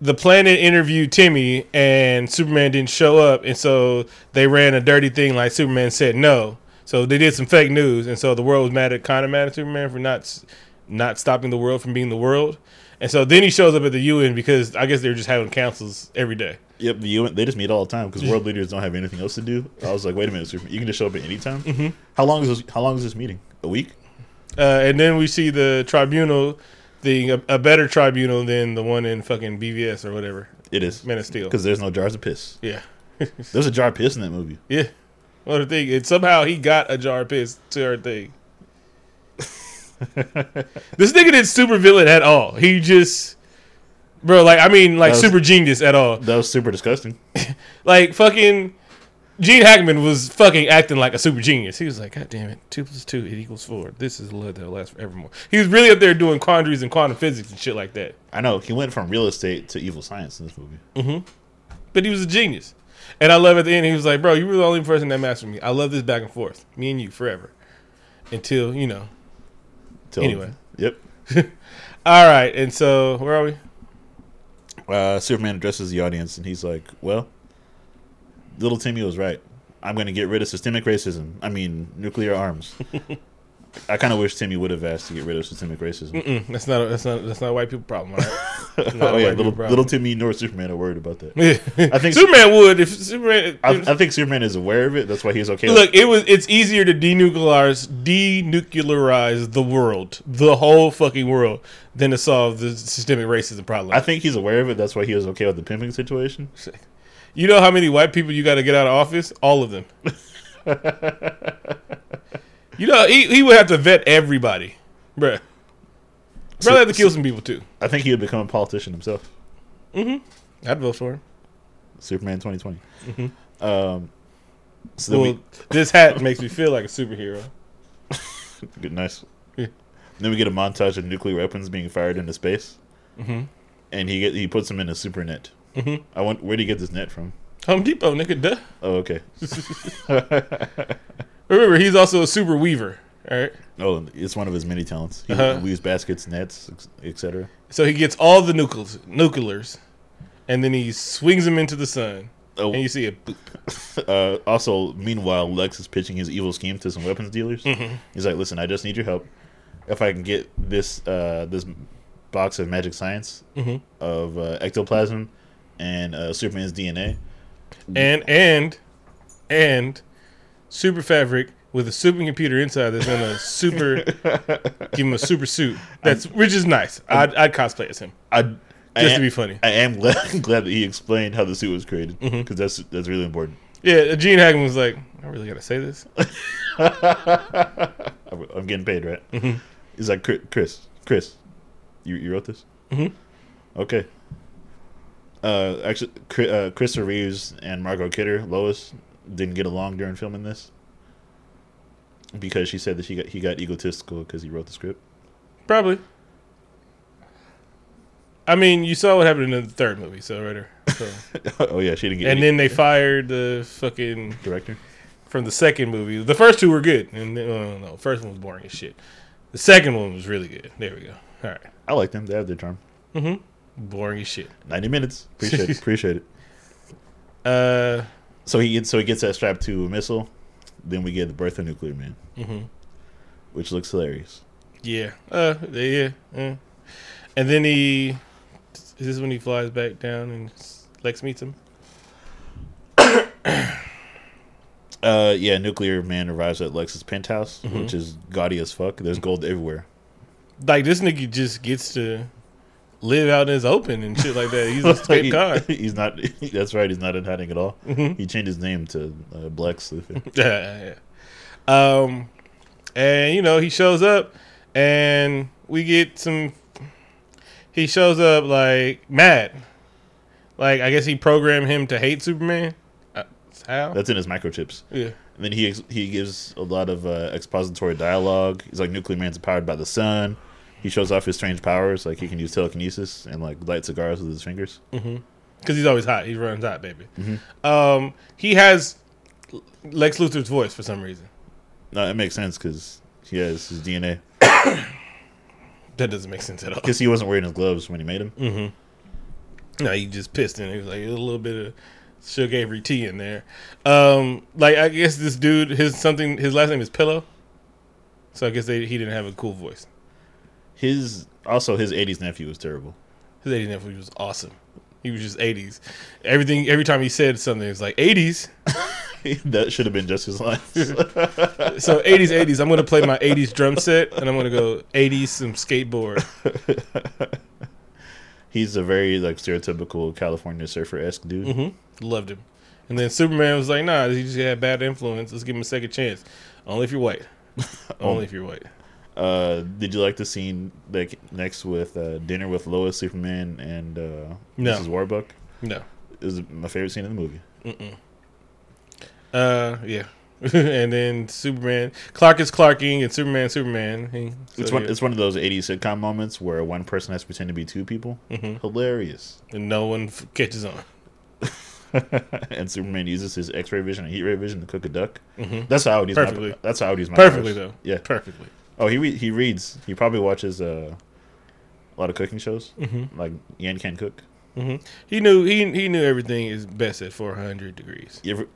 the planet interviewed Timmy and Superman didn't show up, and so they ran a dirty thing like Superman said no. So they did some fake news, and so the world was mad at kind of mad at Superman for not not stopping the world from being the world. And so then he shows up at the UN because I guess they're just having councils every day. Yep, the UN, they just meet all the time because world leaders don't have anything else to do. I was like, wait a minute, you can just show up at any time. Mhm. How long is this? How long is this meeting? A week? Uh, and then we see the tribunal thing, a, a better tribunal than the one in fucking BVS or whatever, It is Man of Steel. because there's no jars of piss. Yeah, There's a jar of piss in that movie. yeah. What the thing? And somehow he got a jar of piss to her thing. This nigga didn't super villain at all. He just, bro, like I mean, like was- super genius at all. That was super disgusting. Like fucking. Gene Hackman was fucking acting like a super genius. He was like, God damn it, two plus two, it equals four. This is love that will last forevermore. He was really up there doing quandaries and quantum physics and shit like that. I know he went from real estate to evil science in this movie. Mm-hmm. But he was a genius. And I love at the end, he was like, Bro, you were the only person that mastered me. I love this back and forth. Me and you forever. Until, you know. Till- Anyway. yep. All right. And so, where are we? Uh, Superman addresses the audience and he's like, "Well, little Timmy was right. I'm going to get rid of systemic racism. I mean, nuclear arms." I kind of wish Timmy would have asked to get rid of systemic racism. Mm-mm, that's not a, that's not that's not a white people problem, right? Oh yeah, little, little. Timmy nor Superman are worried about that. I think- Superman would if Superman. I, I think Superman is aware of it. That's why he's okay. Look, it was. It's easier to denuclearize denuclearize the world, the whole fucking world, than to solve the systemic racism problem. I think he's aware of it. That's why he was okay with the pimping situation. You know how many white people you got to get out of office? All of them. you know, he, he would have to vet everybody. Bruh. So- Probably have to kill some people too. I think he would become a politician himself. Mhm. I'd vote for him. Superman 2020. Mm-hmm. Um, so Well, this hat makes me feel like a superhero. good, nice. Yeah. Then we get a montage of nuclear weapons being fired into space, Mm-hmm. and he get he puts them in a super net. Mm-hmm. I want where do you get this net from? Home Depot, nigga, duh. Oh, okay. Remember, he's also a super weaver. All right. oh, it's one of his many talents. He Uh-huh. weaves baskets, nets, etc. So he gets all the nuclears, nuclears, and then he swings them into the sun, Oh, and you see it. boop. uh, also, meanwhile, Lex is pitching his evil scheme to some weapons dealers. Mm-hmm. He's like, "Listen, I just need your help. If I can get this uh, this box of magic science Mhm. of uh, ectoplasm and uh, Superman's DNA, and and and super fabric with a supercomputer inside that's gonna super give him a super suit. That's which is nice. I'd, I'd cosplay as him I'd just I, to be funny. I am glad, glad that he explained how the suit was created because Mhm. that's that's really important. Yeah, Gene Hackman was like, I really gotta say this. I'm getting paid, right? Mhm. He's like, "Chris- Chris, Chris, you, you wrote this? Mhm. Okay. Uh, actually, uh, Krista Reeves and Margot Kidder, Lois, didn't get along during filming this because she said that she got he got egotistical because he wrote the script. Probably. I mean, you saw what happened in the third movie, so right. there. So. oh yeah, she didn't get. and any then they fired the fucking director. from the second movie. The first two were good, and then, oh, no, first one was boring as shit. The second one was really good. There we go. All right. I like them. They have their charm. Mm-hmm. Boring as shit. Ninety minutes. Appreciate it. Appreciate it. Uh, So he gets so he gets that strapped to a missile. Then we get the birth of Nuclear Man, hmm which looks hilarious. yeah. Uh, yeah. And then he. Is this when he flies back down and Lex meets him? Uh, yeah, Nuclear Man arrives at Lex's penthouse, Mhm. which is gaudy as fuck. There's gold everywhere. Like this nigga just gets to live out in his open and shit like that. He's a straight He- guy. he's not. That's right. He's not in hiding at all. Mhm. He changed his name to uh, Black Sleuth. yeah, yeah. Um, and you know he shows up, and we get some. He shows up like mad, like I guess he programmed him to hate Superman. Uh, how? That's in his microchips. yeah. And then he ex- he gives a lot of uh, expository dialogue. He's like, Nuclear Man's powered by the sun. He shows off his strange powers, like he can use telekinesis and like light cigars with his fingers. because he's always hot. He runs hot, baby. Mhm. Um, he has Lex Luthor's voice for some reason. No, it makes sense because he has his DNA. That doesn't make sense at all. Because he wasn't wearing his gloves when he made him. Mm-hmm. No, he just pissed in. He was like a little bit of Suge Avery tea in there. Um, like I guess this dude, his something, his last name is Pillow. So I guess they, he didn't have a cool voice. His also his '80s nephew was terrible. His 80s nephew was awesome. He was just 80s. Everything, every time he said something, it was like 80s. that should have been just his lines. So 80s, 80s. I'm gonna play my 80s drum set, and I'm gonna go 80s some skateboard. He's a very like stereotypical California surfer esque dude. Mm-hmm. Loved him. And then Superman was like, "Nah, he just had bad influence. Let's give him a second chance. Only if you're white. Only if you're white." Uh, did you like the scene like next with uh, dinner with Lois, Superman, and uh, No. Mrs. Warbuck? No. It was my favorite scene in the movie. Uh, yeah. and then Superman, Clark is Clarking, and Superman, Superman. He, so, It's one. yeah. It's one of those '80s sitcom moments where one person has to pretend to be two people. Mhm. Hilarious. and no one f- catches on. and Superman uses his X-ray vision and heat ray vision to cook a duck. hmm That's how I would use Perfectly. My, that's how I would use my Perfectly powers. though. Yeah. Perfectly. Oh, he re- he reads. He probably watches uh, a lot of cooking shows, Mm-hmm. like Yan Can Cook. Mm-hmm. He knew he he knew everything is best at 400 degrees. You ever?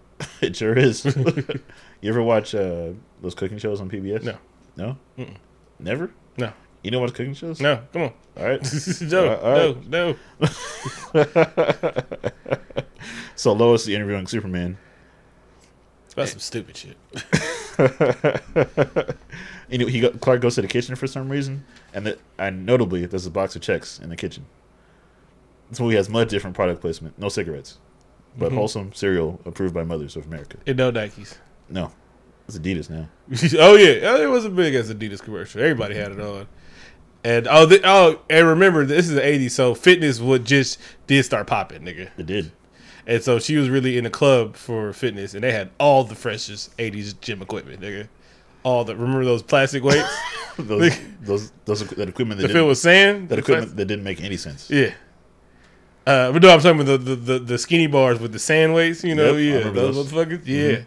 it sure is. you ever watch uh, those cooking shows on PBS? No. No. Mm-mm. Never. No. You don't watch cooking shows? No, come on. All right. no, all right. no, no. so Lois is interviewing Superman. That's some stupid shit. Know, he go, Clark goes to the kitchen for some reason, and that and notably, there's a box of Chex in the kitchen. This movie has much different product placement. No cigarettes, but Mhm. wholesome cereal approved by mothers of America. And no Nikes. No, it's Adidas now. oh yeah, oh, it was a big as Adidas commercial. Everybody had it on. And oh, th- oh, and remember this is the '80s, so fitness would just did start popping, nigga. It did. And so she was really in a club for fitness, and they had all the freshest '80s gym equipment, nigga. All the remember those plastic weights? those, those those that equipment that the fill didn't, with sand. that The equipment that didn't make any sense. yeah. Uh, but no, I'm talking about the, the, the, the skinny bars with the sand weights. You know, Yep, yeah, those, those. Mm-hmm. motherfuckers. Yeah.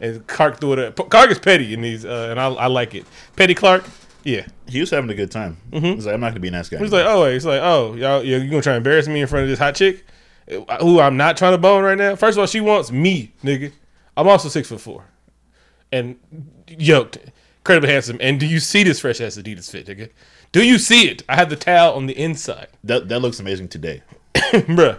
And Clark threw it. Up. Clark is petty in these, uh, and I, I like it. Petty Clark. Yeah. He was having a good time. Mhm. He's like, I'm not gonna be a nice guy. He's like, oh, he's like, oh, y'all, you're gonna try to embarrass me in front of this hot chick, who I'm not trying to bone right now. First of all, she wants me, nigga. I'm also six foot four, and yoked, incredibly handsome. And do you see this fresh ass Adidas fit, nigga? Do you see it? I have the towel on the inside, that that looks amazing today. bruh.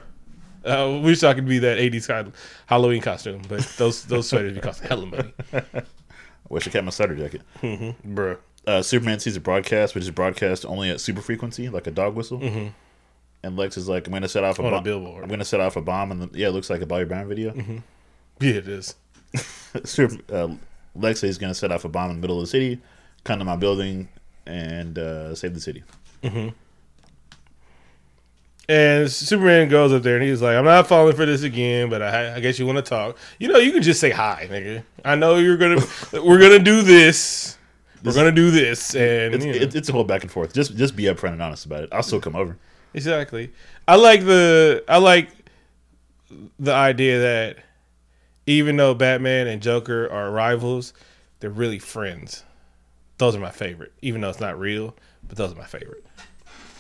Uh, wish I could be that '80s kind of Halloween costume, but those those sweaters be costing hella money, I wish I kept my sweater jacket. bruh. uh, Superman sees a broadcast, which is broadcast only at super frequency, like a dog whistle. Mm-hmm. And Lex is like, "I'm gonna set off a On a bomb. billboard. I'm gonna set off a bomb." And the, yeah, it looks like a Bobby Brown video. Yeah, it is. Super, uh, Lex is gonna set off a bomb in the middle of the city, come to my building, and uh, save the city. And Superman goes up there and he's like, "I'm not falling for this again, but I, I guess you want to talk. You know, you can just say hi, nigga. I know you're gonna, we're gonna do this. We're gonna do this, and It's, you know. it, it's a whole back and forth. Just just be upfront and honest about it. I'll still come over. Exactly. I like the I like the idea that even though Batman and Joker are rivals, they're really friends. Those are my favorite, even though it's not real, but those are my favorite.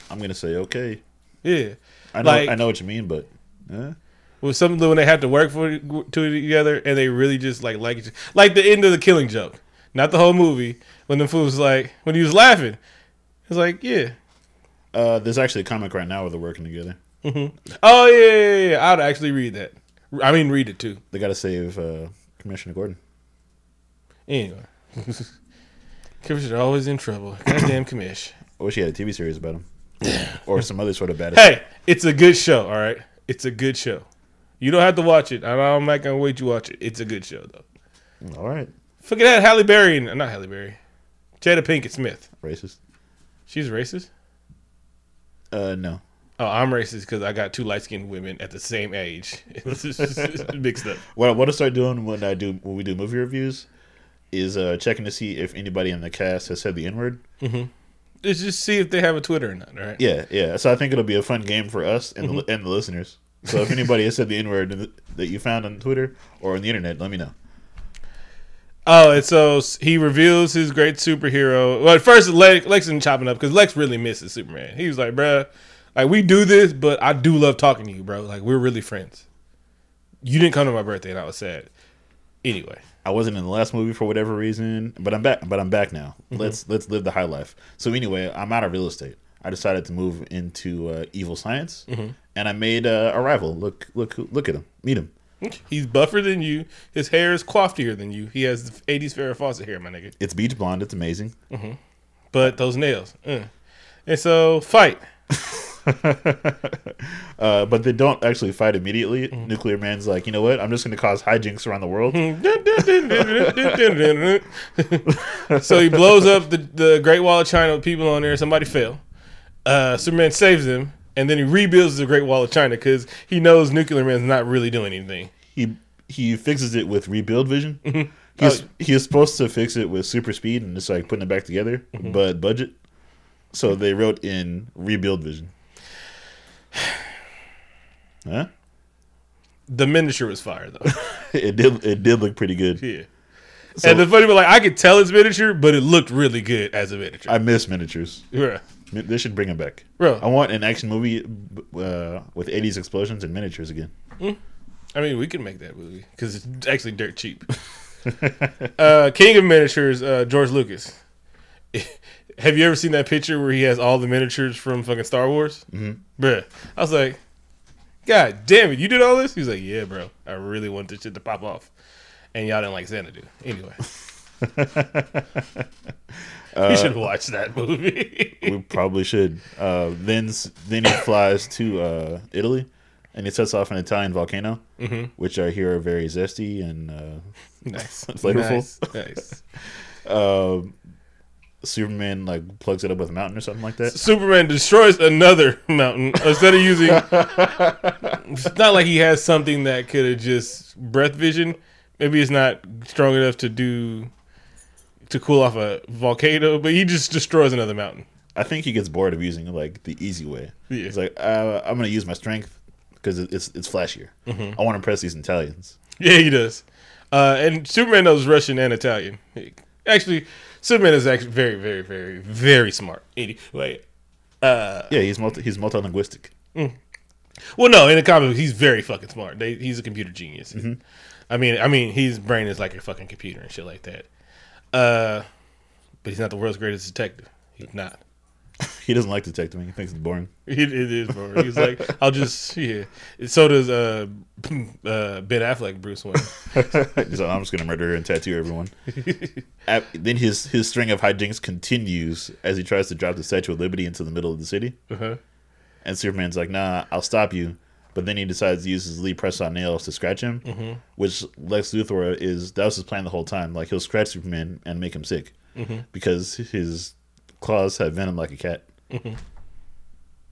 I'm gonna say okay. Yeah. I know Like- I know what you mean, but eh, With something when they have to work for to together and they really just like like each like the end of the Killing Joke, not the whole movie. When the fool was like when he was laughing, it's like yeah, uh, there's actually a comic right now where they're working together. oh yeah, yeah, yeah. I'd actually read that. I mean, read it too. They got to save uh, Commissioner Gordon. Anyway, Commissioner always in trouble. Goddamn commish. I wish he had a TV series about him, or some other sort of badass. Hey, it's a good show. All right, it's a good show. You don't have to watch it. I'm not gonna wait you watch it. It's a good show though. All right, Forget that Halle Berry, and- not Halle Berry, Jada Pinkett Smith. racist. She's racist. Uh, no. Oh, I'm racist because I got two light skinned women at the same age. Mixed up. What I want to start doing when I do when we do movie reviews is uh, checking to see if anybody in the cast has said the N word. Let's just see if they have a Twitter or not. Right? Yeah, yeah. So I think it'll be a fun game for us and the, and the listeners. So if anybody has said the N word that you found on Twitter or on the internet, let me know. Oh, and so he reveals his great superhero. Well, at first Lex, Lex isn't chopping up because Lex really misses Superman. He was like, "Bruh, like we do this, but I do love talking to you, bro. Like we're really friends. You didn't come to my birthday, and I was sad. Anyway, I wasn't in the last movie for whatever reason, but I'm back. But I'm back now. Let's let's live the high life. So anyway, I'm out of real estate. I decided to move into uh, evil science, and I made uh, a rival. Look look look at him. Meet him. He's buffer than you. His hair is coiffier than you. He has the '80s Farrah Fawcett hair, my nigga. It's beach blonde. It's amazing. But those nails, uh. and so fight. Uh, but they don't actually fight immediately. Nuclear Man's like, you know what? I'm just going to cause hijinks around the world. so he blows up the, the Great Wall of China with people on there. Somebody fell. Uh, Superman saves him, and then he rebuilds the Great Wall of China because he knows Nuclear Man's not really doing anything. he he fixes it with rebuild vision. Mm-hmm. He's Oh. he is supposed to fix it with super speed and just like putting it back together, mm-hmm. but budget. So they wrote in rebuild vision. Huh? The miniature was fire though. It did it did look pretty good. yeah. So and the funny part, like I could tell it's miniature, but it looked really good as a miniature. I miss miniatures. Bruh. They should bring them back. Bro. I want an action movie uh, with 80s explosions and miniatures again. I mean, we can make that movie because it's actually dirt cheap. uh, King of Miniatures, uh, George Lucas. Have you ever seen that picture where he has all the miniatures from fucking Star Wars? Mm-hmm. Bruh. I was like, God damn it, you did all this? He was like, Yeah, bro. I really want this shit to pop off. And y'all didn't like Xanadu. Anyway. you should watch that movie. we probably should. Uh, then then he flies to uh, Italy, and he sets off an Italian volcano, which I hear are very zesty and uh, nice. Flavorful. Nice. nice. uh, Superman like plugs it up with a mountain or something like that. Superman destroys another mountain instead of using. it's not like he has something that could have just breath vision. Maybe it's not strong enough to do to cool off a volcano, but he just destroys another mountain. I think he gets bored of using like the easy way. Yeah. He's like, uh, I'm gonna use my strength because it's it's flashier. Mm-hmm. I want to impress these Italians. Yeah, he does. Uh, and Superman knows Russian and Italian. He- actually, Superman is actually very, very, very, very smart. Anyway, uh, Yeah, he's multi he's multilinguistic. Well, no, in the comics, he's very fucking smart. They, he's a computer genius. I mean, I mean, his brain is like a fucking computer and shit like that. Uh, but he's not the world's greatest detective. He's not. He doesn't like detecting. He thinks it's boring. It, it is, bro. He's like, I'll just yeah. So does uh, uh, Ben Affleck, Bruce Wayne. He's like, I'm just gonna murder her and tattoo everyone. At- then his his string of hijinks continues as he tries to drop the Statue of Liberty into the middle of the city. Uh-huh. And Superman's like, "Nah, I'll stop you." But then he decides to use his Lee press on nails to scratch him, Mm-hmm. which Lex Luthor is that was his plan the whole time. Like he'll scratch Superman and make him sick Mm-hmm. because his claws have venom like a cat.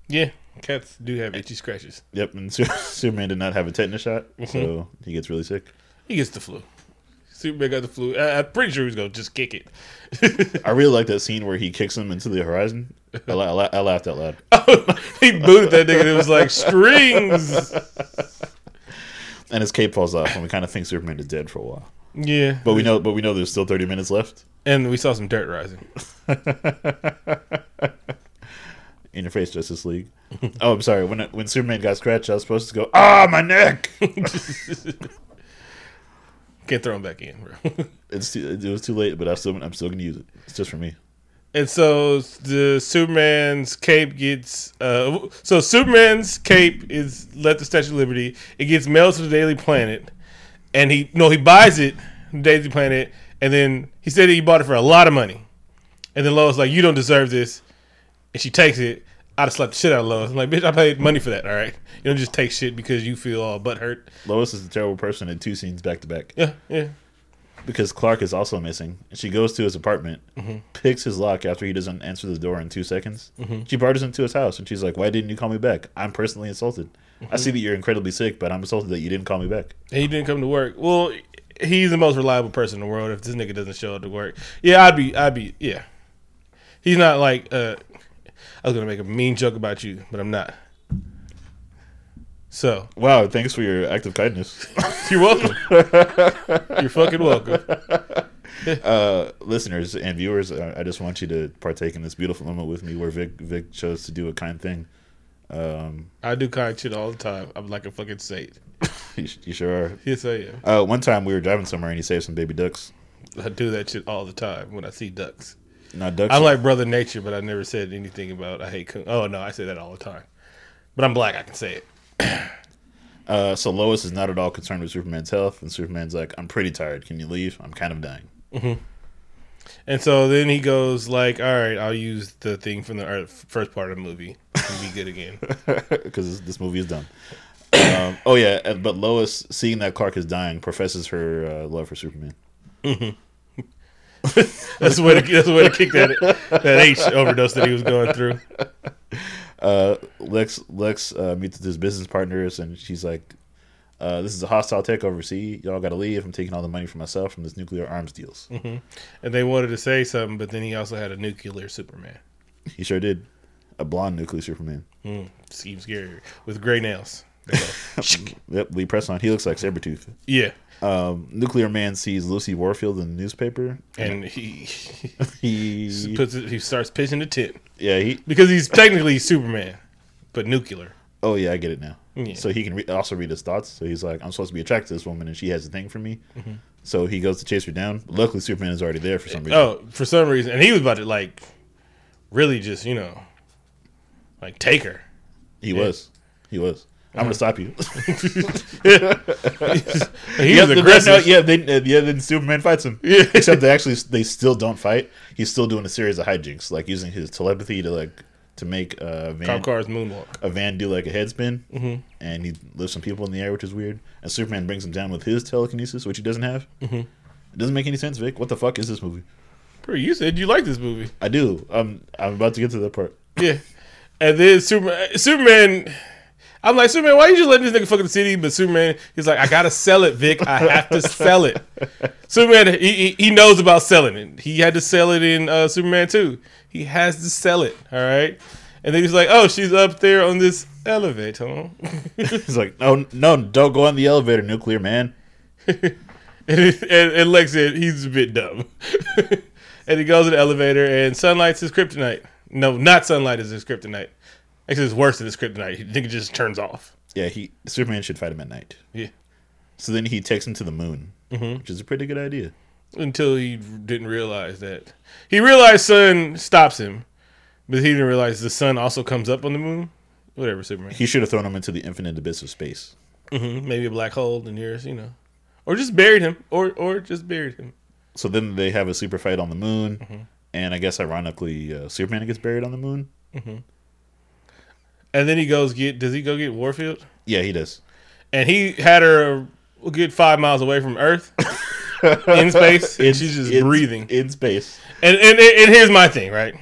Yeah, Cats do have itchy scratches. Yep, and Superman did not have a tetanus shot, so he gets really sick. He gets the flu. Superman got the flu. I, I'm pretty sure he's gonna just kick it. I really like that scene where he kicks him into the horizon. I, la- I, la- I laughed out loud. he booted that nigga. and It was like strings. And his cape falls off, and we kind of think Superman is dead for a while. Yeah, But we know, but we know there's still 30 minutes left. and we saw some dirt rising. In your face, Justice League. oh, I'm sorry. When it, when Superman got scratched, I was supposed to go, ah, my neck. Can't throw him back in, bro. It's too, it was too late, but I'm still I'm still gonna use it. It's just for me. And so the Superman's cape gets uh so Superman's cape is left the Statue of Liberty. It gets mailed to the Daily Planet, and he no he buys it Daily Planet, and then he said he bought it for a lot of money, and then Lois like you don't deserve this, and she takes it. I'd have slapped the shit out of Lois. I'm like, bitch, I paid money for that. All right, you don't just take shit because you feel all butt hurt. Lois is a terrible person in two scenes back to back Yeah, yeah. Because Clark is also missing. And she goes to his apartment, mm-hmm. picks his lock after he doesn't answer the door in two seconds. Mm-hmm. She barges into his house, and she's like, "Why didn't you call me back? I'm personally insulted. I mm-hmm. see that you're incredibly sick, but I'm insulted that you didn't call me back." And he didn't come to work. Well, he's the most reliable person in the world. If this nigga doesn't show up to work, yeah, I'd be, I'd be, yeah. He's not like. uh I was gonna make a mean joke about you, but I'm not. So Wow, thanks for your act of kindness. you're welcome. you're fucking welcome. uh, listeners and viewers, I, I just want you to partake in this beautiful moment with me, where Vic Vic chose to do a kind thing. Um, I do kind shit all the time. I'm like a fucking saint. you, you sure are. Yes, I am. Uh, one time we were driving somewhere and he saved some baby ducks. I do that shit all the time when I see ducks. Not ducks. I'm like brother nature, but I never said anything about I hate. Coon. Oh no, I say that all the time. But I'm black. I can say it. uh, so Lois is not at all concerned with Superman's health, and Superman's like, "I'm pretty tired. Can you leave? I'm kind of dying." And so then he goes like, "All right, I'll use the thing from the first part of the movie and be good again." because this movie is done. um, oh yeah, but Lois, seeing that Clark is dying, professes her uh, love for Superman. that's the way to that's the way to kick that that H overdose that he was going through. Uh, Lex Lex uh, meets his business partners, and she's like, uh, "This is a hostile takeover. See, y'all got to leave. I'm taking all the money for myself from this nuclear arms deals." And they wanted to say something, but then he also had a nuclear Superman. He sure did. A blonde nuclear Superman. Mm, seems scary with gray nails. Yep, Lee Preston. He looks like Sabretooth. yeah, Um, nuclear Man sees Lacy Warfield in the newspaper. and he He, puts it, he starts pitching the tent yeah, he. because he's technically Superman, but nuclear. Oh yeah, I get it now. Yeah. So he can re- also read his thoughts. So he's like, I'm supposed to be attracted to this woman, and she has a thing for me. Mm-hmm. So he goes to chase her down. Luckily, Superman is already there for some reason. Oh, for some reason, and he was about to like really just you know like take her. he was. He was. I'm gonna stop you. He yeah, was then- aggressive. no, yeah, then uh, yeah, then Superman fights him. Yeah. Except they actually they still don't fight. He's still doing a series of hijinks, like using his telepathy to like to make uh, Van Cop cars moonwalk. a van do like a head spin, Mm-hmm. and he lifts some people in the air, which is weird. And Superman brings him down with his telekinesis, which he doesn't have. Mm-hmm. It doesn't make any sense, Vic. What the fuck is this movie? Bro, you said you like this movie. I do. I'm I'm about to get to that part. Yeah. And then Superman, I'm like, Superman, why are you just letting this nigga fuck the city? But Superman, he's like, I gotta sell it, Vic. I have to sell it. Superman, he, he, he knows about selling it. He had to sell it in uh, Superman 2. He has to sell it, all right? And then he's like, oh, she's up there on this elevator. He's like, no, no, don't go on the elevator, nuclear man. and, and, and Lex said he's a bit dumb. and he goes in the elevator, and sunlight's his kryptonite. No, not sunlight is his kryptonite. Actually, it's worse than his kryptonite. He think it just turns off. Yeah, he Superman should fight him at night. Yeah. So then he takes him to the moon, which is a pretty good idea. Until he didn't realize that. He realized sun stops him, but he didn't realize the sun also comes up on the moon. Whatever, Superman. He should have thrown him into the infinite abyss of space. hmm Maybe a black hole in yours, you know. Or just buried him. Or or just buried him. So then they have a super fight on the moon, and I guess ironically, uh, Superman gets buried on the moon. And then he goes get does he go get Warfield? Yeah, he does. And he had her a good five miles away from Earth in space. and she's just in- breathing. in space. And, and and here's my thing, right?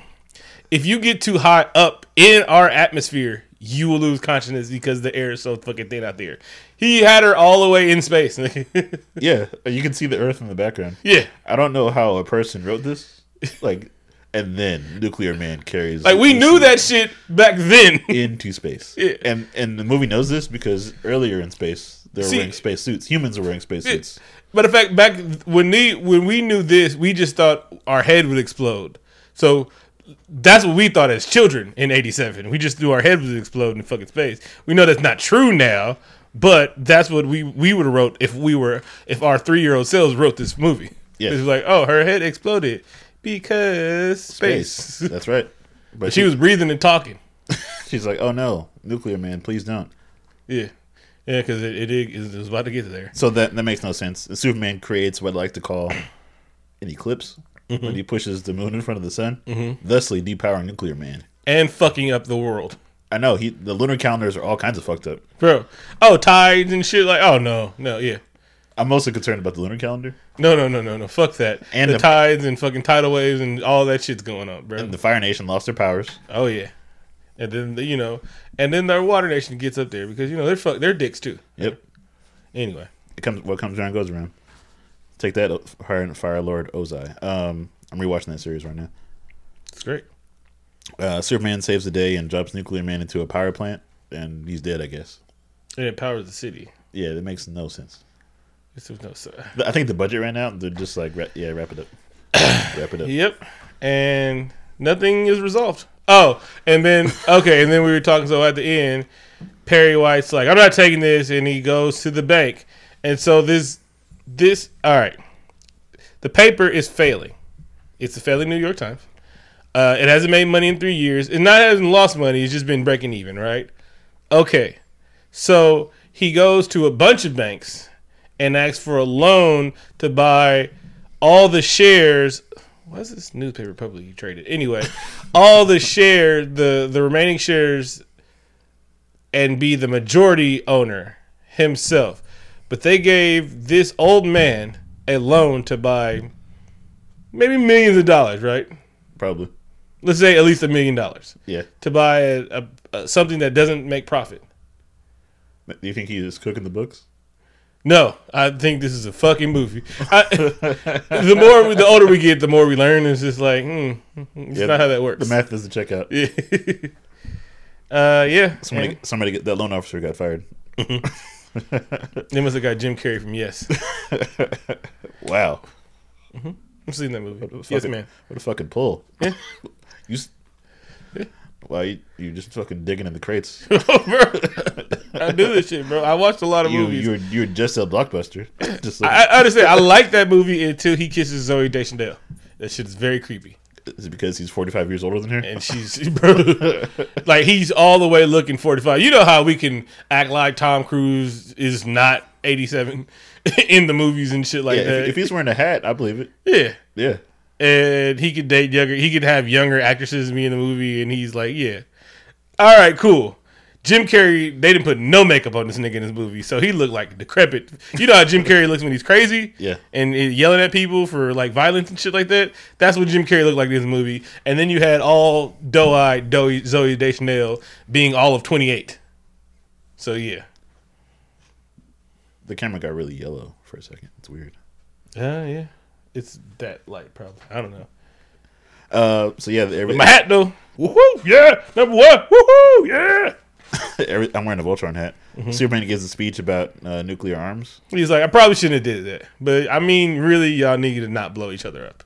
If you get too high up in our atmosphere, you will lose consciousness because the air is so fucking thin out there. He had her all the way in space. Yeah, you can see the Earth in the background. yeah. I don't know how a person wrote this, like, and then Nuclear Man carries Like we knew that shit back then. into space. Yeah. And and the movie knows this because earlier in space they were See- wearing space suits. Humans were wearing space suits. But in fact, back when we when we knew this, we just thought our head would explode. So that's what we thought as children in '87. We just knew our head would explode in fucking space. We know that's not true now, but that's what we we would have wrote if we were if our three year old selves wrote this movie. Yeah. It's like, oh, her head exploded because space. That's right. But she was breathing and talking. she's like, "Oh no, Nuclear Man, please don't." Yeah, yeah, because it, it, it was about to get there. So that that makes no sense. Superman creates what I like to call an eclipse mm-hmm. when he pushes the moon in front of the sun, mm-hmm. thusly depowering Nuclear Man. And fucking up the world. I know he the lunar calendars are all kinds of fucked up. Bro, oh tides and shit. Like, oh no, no, yeah, I'm mostly concerned about the lunar calendar no, no, no, no, no. Fuck that. And the, the- tides and fucking tidal waves and all that shit's going on, bro. and the Fire Nation lost their powers. oh yeah, and then the, you know, and then their water nation gets up there because you know they're fuck, they're dicks too. Yep, Anyway, it comes what comes around goes around. Take that, Fire Fire Lord Ozai. Um, I'm rewatching that series right now. it's great. Uh, Superman saves the day and drops Nuclear Man into a power plant, and he's dead. I guess. And it powers the city. Yeah, that makes no sense. No. I think the budget ran out. They're just like, yeah, wrap it up, wrap it up. Yep, and nothing is resolved. Oh, and then okay, and then we were talking. So at the end, Perry White's like, "I'm not taking this," and he goes to the bank, and so this, this, all right, the paper is failing. It's a failing New York Times. Uh, it hasn't made money in three years. It not hasn't lost money. It's just been breaking even, right? Okay, so he goes to a bunch of banks and asks for a loan to buy all the shares. Why is this newspaper publicly traded? Anyway, all the share, the the remaining shares, and be the majority owner himself. But they gave this old man a loan to buy maybe millions of dollars, right? Probably. Let's say at least a million dollars Yeah. to buy a, a, a, something that doesn't make profit. Do you think he is cooking the books? No, I think this is a fucking movie. I, the more, the older we get, the more we learn. It's just like, hmm, it's Yeah, not how that works. The math doesn't check out. Yeah. uh, yeah. Somebody, And somebody, get, that loan officer got fired. they must have got Jim Carrey from Yes. Wow. I've seen that movie. What a Yes, man. What a fucking pull. Yeah. You. s- Wow, you, you just fucking digging in the crates. bro, I do this shit, bro. I watched a lot of you movies. you were you were just a blockbuster. Just like, I, I understand. I like that movie until he kisses Zooey Deschanel. That shit is very creepy. is it because he's forty five years older than her? and she's bro, like he's all the way looking 45 you know how we can act like tom cruise is not 87 in the movies and shit like yeah, that if, if he's wearing a hat, I believe it. yeah Yeah, and he could date younger he could have younger actresses me in the movie and he's like yeah all right cool Jim Carrey, they didn't put no makeup on this nigga in this movie, so he looked like decrepit. You know how Jim Carrey looks when he's crazy, Yeah. and yelling at people for like violence and shit like that. That's what Jim Carrey looked like in this movie. And then you had all doe-eyed Zoe, Zooey Deschanel being all of twenty eight. So yeah, the camera got really yellow for a second. It's weird. uh, yeah, it's that light probably. I don't know. Uh, so yeah, every, My hat though, woohoo, yeah, number one, woohoo, yeah. every, I'm wearing a Voltron hat. Mm-hmm. Superman gives a speech about uh, nuclear arms. He's like, I probably shouldn't have did that, but I mean, really, y'all need to not blow each other up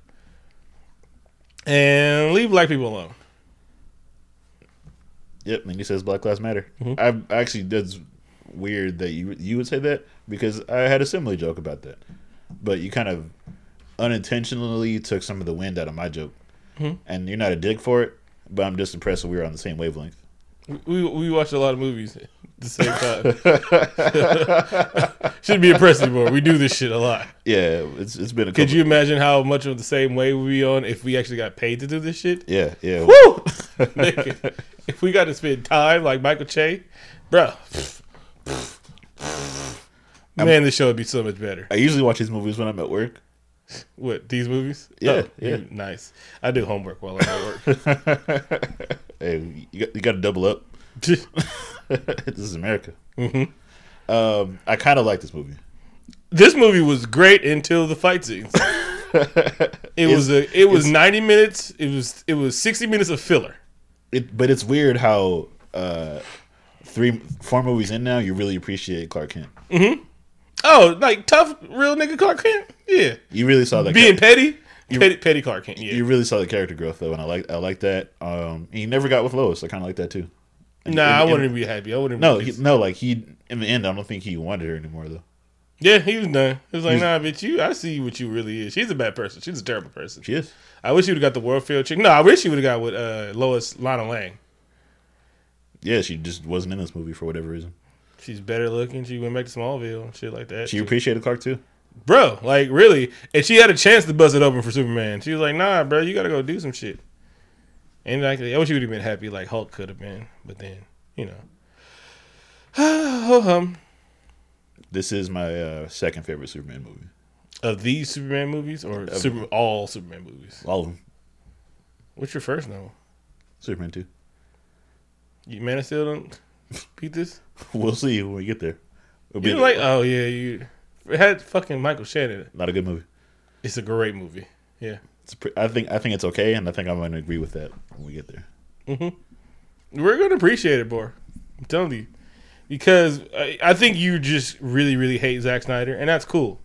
and leave black people alone. Yep, and he says Black Lives Matter. Mm-hmm. I actually that's weird that you you would say that because I had a similar joke about that, but you kind of unintentionally took some of the wind out of my joke, Mm-hmm. and you're not a dick for it. But I'm just impressed that we were on the same wavelength. We we watch a lot of movies at the same time. Shouldn't be impressed anymore. We do this shit a lot. Yeah, it's it's been a. Could you imagine how much of the same way we be on if we actually got paid to do this shit? Yeah, yeah. Woo! If we got to spend time like Michael Che, bro. Man, this show would be so much better. I usually watch these movies when I'm at work. What these movies? Yeah, Oh, yeah. Nice. I do homework while I'm at work. Hey, you got, you got to double up. this is America. Mhm. Um, I kind of like this movie. This movie was great until the fight scenes. It was a it was 90 minutes. It was it was 60 minutes of filler. It, but it's weird how uh, three, four movies in now, you really appreciate Clark Kent. Oh, like tough real nigga Clark Kent? Yeah. You really saw that. Being petty? Petty, petty Clark Kent, yeah. you really saw the character growth though, and I like I like that. Um, he never got with Lois. I kind of like that too. And- nah, and- I wouldn't be happy. I wouldn't No, he, no, like he in the end, I don't think he wanted her anymore though. Yeah, he was done. He was like, He's- nah, bitch, you I see what you really is. She's a bad person. She's a terrible person. She is. I wish you would have got the Warfield chick. No, I wish you would have got with uh, Lois Lana Lang. Yeah, she just wasn't in this movie for whatever reason. She's better looking. She went back to Smallville and shit like that. She appreciated Clark too. bro, like really, and she had a chance to bust it open for Superman. She was like, "Nah, bro, you gotta go do some shit." And like, I wish you would have been happy, like Hulk could have been, but then, you know, oh hum. This is my uh, second favorite Superman movie. Of these Superman movies or Of- super all Superman movies? All of them. What's your first novel? Superman two. You Man of Steel don't beat this? We'll see when we get there. It'll You like? Oh yeah, you it had fucking Michael Shannon. not a good movie. It's a great movie. Yeah, It's pre- I think I think it's okay, and I think I'm going to agree with that when we get there. Mm-hmm. we're gonna appreciate it, boy. I'm telling you, because I, I think you just really, really hate Zack Snyder, and that's cool.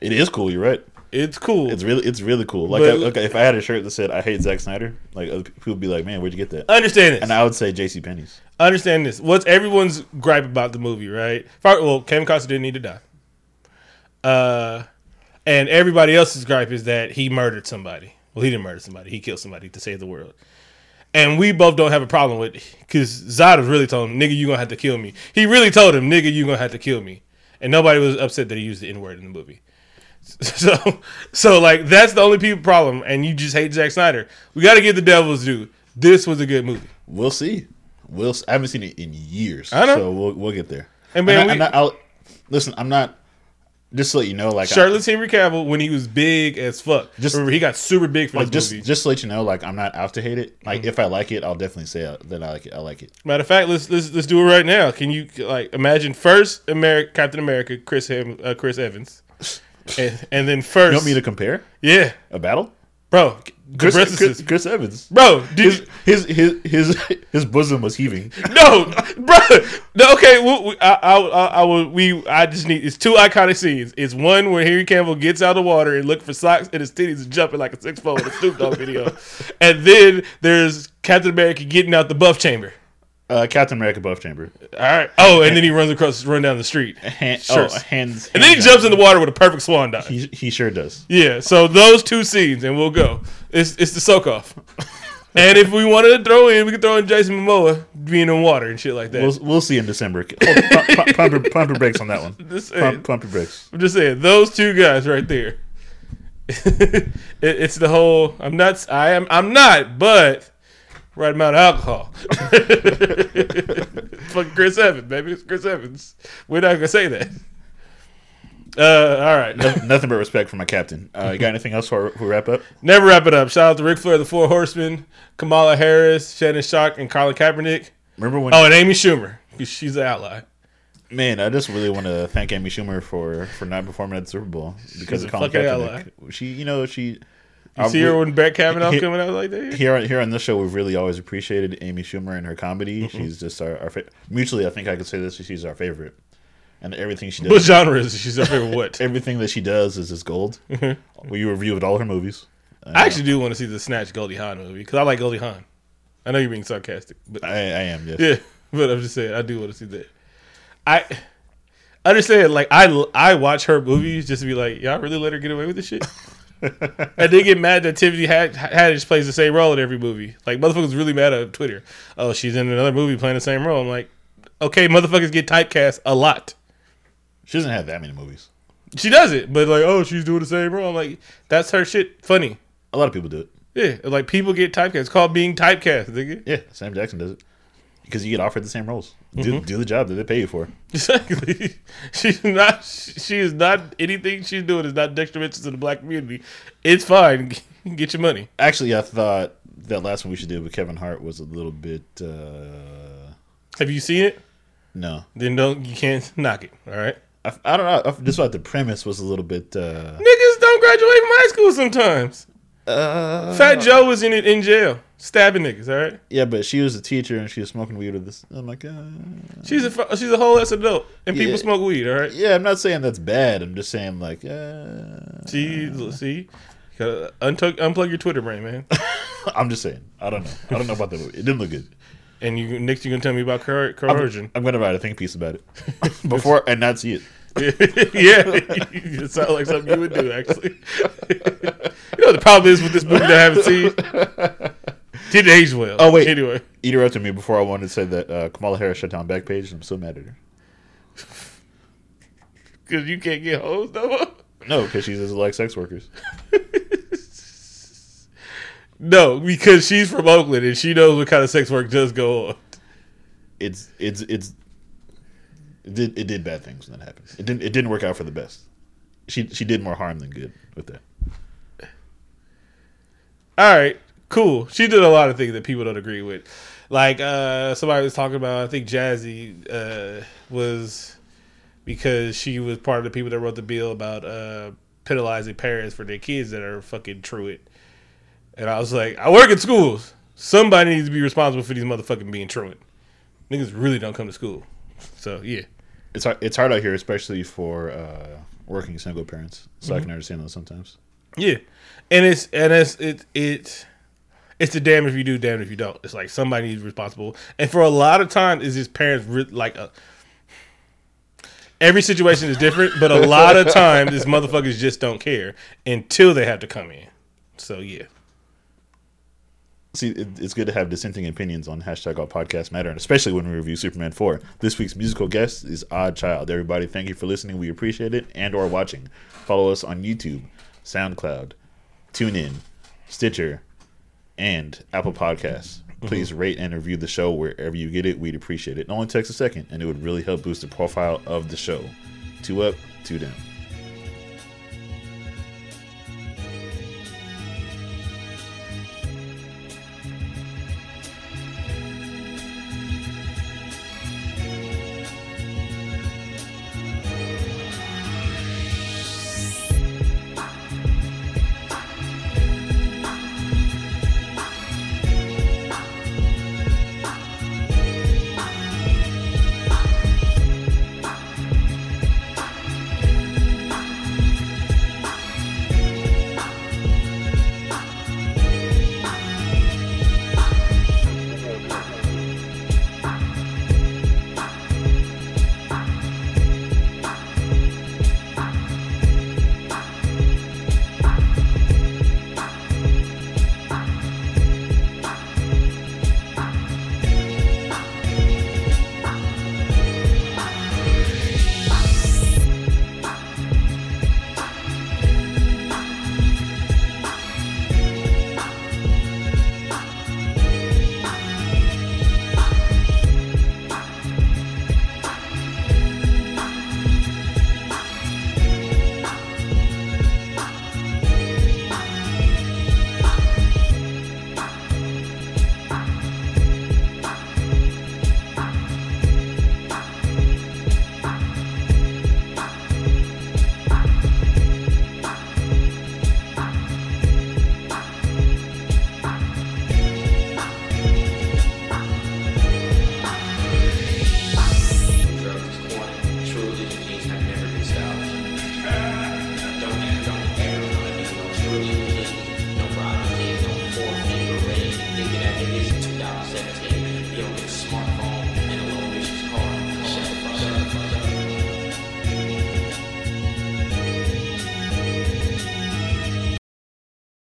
It is cool. You're right. It's cool. It's really it's really cool. Like, I, like if I had a shirt that said "I hate Zack Snyder," like people would be like, "Man, where'd you get that?" Understand this. And I would say J.C. Penney's. Understand this. What's everyone's gripe about the movie, right? Well, Kevin Costner didn't need to die. Uh, and everybody else's gripe is that he murdered somebody. Well, he didn't murder somebody. He killed somebody to save the world. And we both don't have a problem with because Zod was really told him, "Nigga, you gonna have to kill me." He really told him, "Nigga, you gonna have to kill me." And nobody was upset that he used the N word in the movie. So, so like that's the only people problem, and you just hate Zack Snyder. We got to give the Devil's due. This was a good movie. We'll see. We'll. I haven't seen it in years. I know. So we'll we'll get there. And man, I, we- am not, I'll, listen, I'm not. Just to let you know, like I- Henry Cavill when he was big as fuck. Just- Remember, he got super big for like this just movie. just to let you know, like I'm not out to hate it. Mm-hmm. Like if I like it, I'll definitely say uh, that I like it. I like it. Matter of fact, let's let's let's do it right now. Can you like imagine first America, Captain America, Chris Hem- uh, Chris Evans, and, and then first, You want me to compare yeah, a battle? bro, Chris, Chris, Chris, Evans. bro, His, his his his his bosom was heaving. no, bro, no. Okay, we, we, I, I, I, I will. We, I just need. It's two iconic scenes. It's one where Henry Cavill gets out of the water and look for socks, and his titties is jumping like a six foot in a Snoop Dogg video, and then there's Captain America getting out the buff chamber. Uh, Captain America buff chamber. All right. Oh, and then he runs across, run down the street, Hand, Sure. oh, hands. and then he hands jumps in the water with a perfect swan dive. He he sure does. Yeah. So those two scenes, and we'll go. It's it's the soak off. and if we wanted to throw in, we could throw in Jason Momoa being in water and shit like that. We'll we'll see in December. Hold- pump, pump, pump, your- pump your brakes on that one. Pump, pump your brakes. I'm just saying those two guys right there. it, it's the whole. I'm not. I am. I'm not. But right amount of alcohol. Fucking Chris Evans, baby. It's Chris Evans. We're not gonna say that. Uh, all right. No- Nothing but respect for my captain. Uh, you got anything else for we wrap up? Never wrap it up. Shout out to Ric Flair, the Four Horsemen, Kamala Harris, Shannon Shock, and Colin Kaepernick. Remember when? Oh, and Amy Schumer. She's an ally. Man, I just really want to thank Amy Schumer for for not performing at the Super Bowl because a of Colin Kaepernick. She, you know, she. You see her when Brett Kavanaugh he- coming out like that? here on here on this show, we've really always appreciated Amy Schumer and her comedy. Mm-hmm. She's just our, our fa- mutually. I think I could say this. She's our favorite, and everything she does. What genre is? She's our favorite what? everything that she does is just gold. Mm-hmm. We reviewed all her movies. Uh, I actually do want to see the Snatch Goldie Hawn movie because I like Goldie Hawn. I know you're being sarcastic, but I, I am. Yes. yeah, but I'm just saying I do want to see that. I understand. Like I I watch her movies just to be like, y'all really let her get away with this shit. and they get mad that Tiffany Had- Haddish plays the same role in every movie. Like motherfuckers really mad at Twitter. Oh, she's in another movie playing the same role. I'm like, okay, motherfuckers get typecast a lot. She doesn't have that many movies. She does it, but like, oh, she's doing the same role. I'm like, that's her shit. Funny. A lot of people do it. Yeah, like people get typecast. It's called being typecast, nigga. Yeah, Sam Jackson does it because you get offered the same roles. Do, Mm-hmm. do the job that they pay you for. Exactly. She's not. She is not anything she's doing is not detrimental to the black community. It's fine. Get your money. Actually, I thought that last one we should do with Kevin Hart was a little bit uh, Have you seen it? No, Then don't you can't knock it. All right. I, I don't know. I just thought the premise was a little bit. Uh, Niggas don't graduate from high school sometimes. Uh, Fat Joe was in it in jail, stabbing niggas. All right. Yeah, but she was a teacher and she was smoking weed with this. I'm like, uh, She's a she's a whole ass adult, and people smoke weed. All right. yeah, I'm not saying that's bad. I'm just saying like, uh, See, see, unplug, unplug your Twitter brain, man. I'm just saying. I don't know. I don't know about the movie. It didn't look good. And you next, you're gonna tell me about coer- I'm, coercion? I'm gonna write a think piece about it before and not see it. yeah, it sounds like something you would do. Actually, you know the problem is with this movie that I haven't seen. Didn't age well. Oh, wait. Anyway, You interrupted me before I wanted to say that uh, Kamala Harris shut down Backpage. And I'm so mad at her. because you can't get hoes no more. No, because she doesn't like sex workers. No, because she's from Oakland and she knows what kind of sex work does go on. It's it's it's it did it did bad things when that happened. It didn't it didn't work out for the best. She she did more harm than good with that. All right, cool. She did a lot of things that people don't agree with. Like uh somebody was talking about I think Jazzy uh was because she was part of the people that wrote the bill about uh penalizing parents for their kids that are fucking truant. And I was like, I work in schools. Somebody needs to be responsible for these motherfucking being truant. Niggas really don't come to school. So yeah. It's hard, it's hard out here, especially for uh, working single parents. So I can understand those sometimes. Yeah, and it's and it's it it it's the damn if you do, damn if you don't. It's like somebody needs responsible, and for a lot of times, is his parents re- like a. Every situation is different, but a lot of times, these motherfuckers just don't care until they have to come in. So yeah, See, it, it's good to have dissenting opinions on hashtag all podcasts matter, and especially when we review Superman 4. This week's musical guest is Odd Child. Everybody, thank you for listening. We appreciate it and or watching. Follow us on YouTube, SoundCloud, TuneIn, Stitcher, and Apple Podcasts. Mm-hmm. Please rate and review the show wherever you get it. We'd appreciate it. It only takes a second, and it would really help boost the profile of the show. Two up, two down.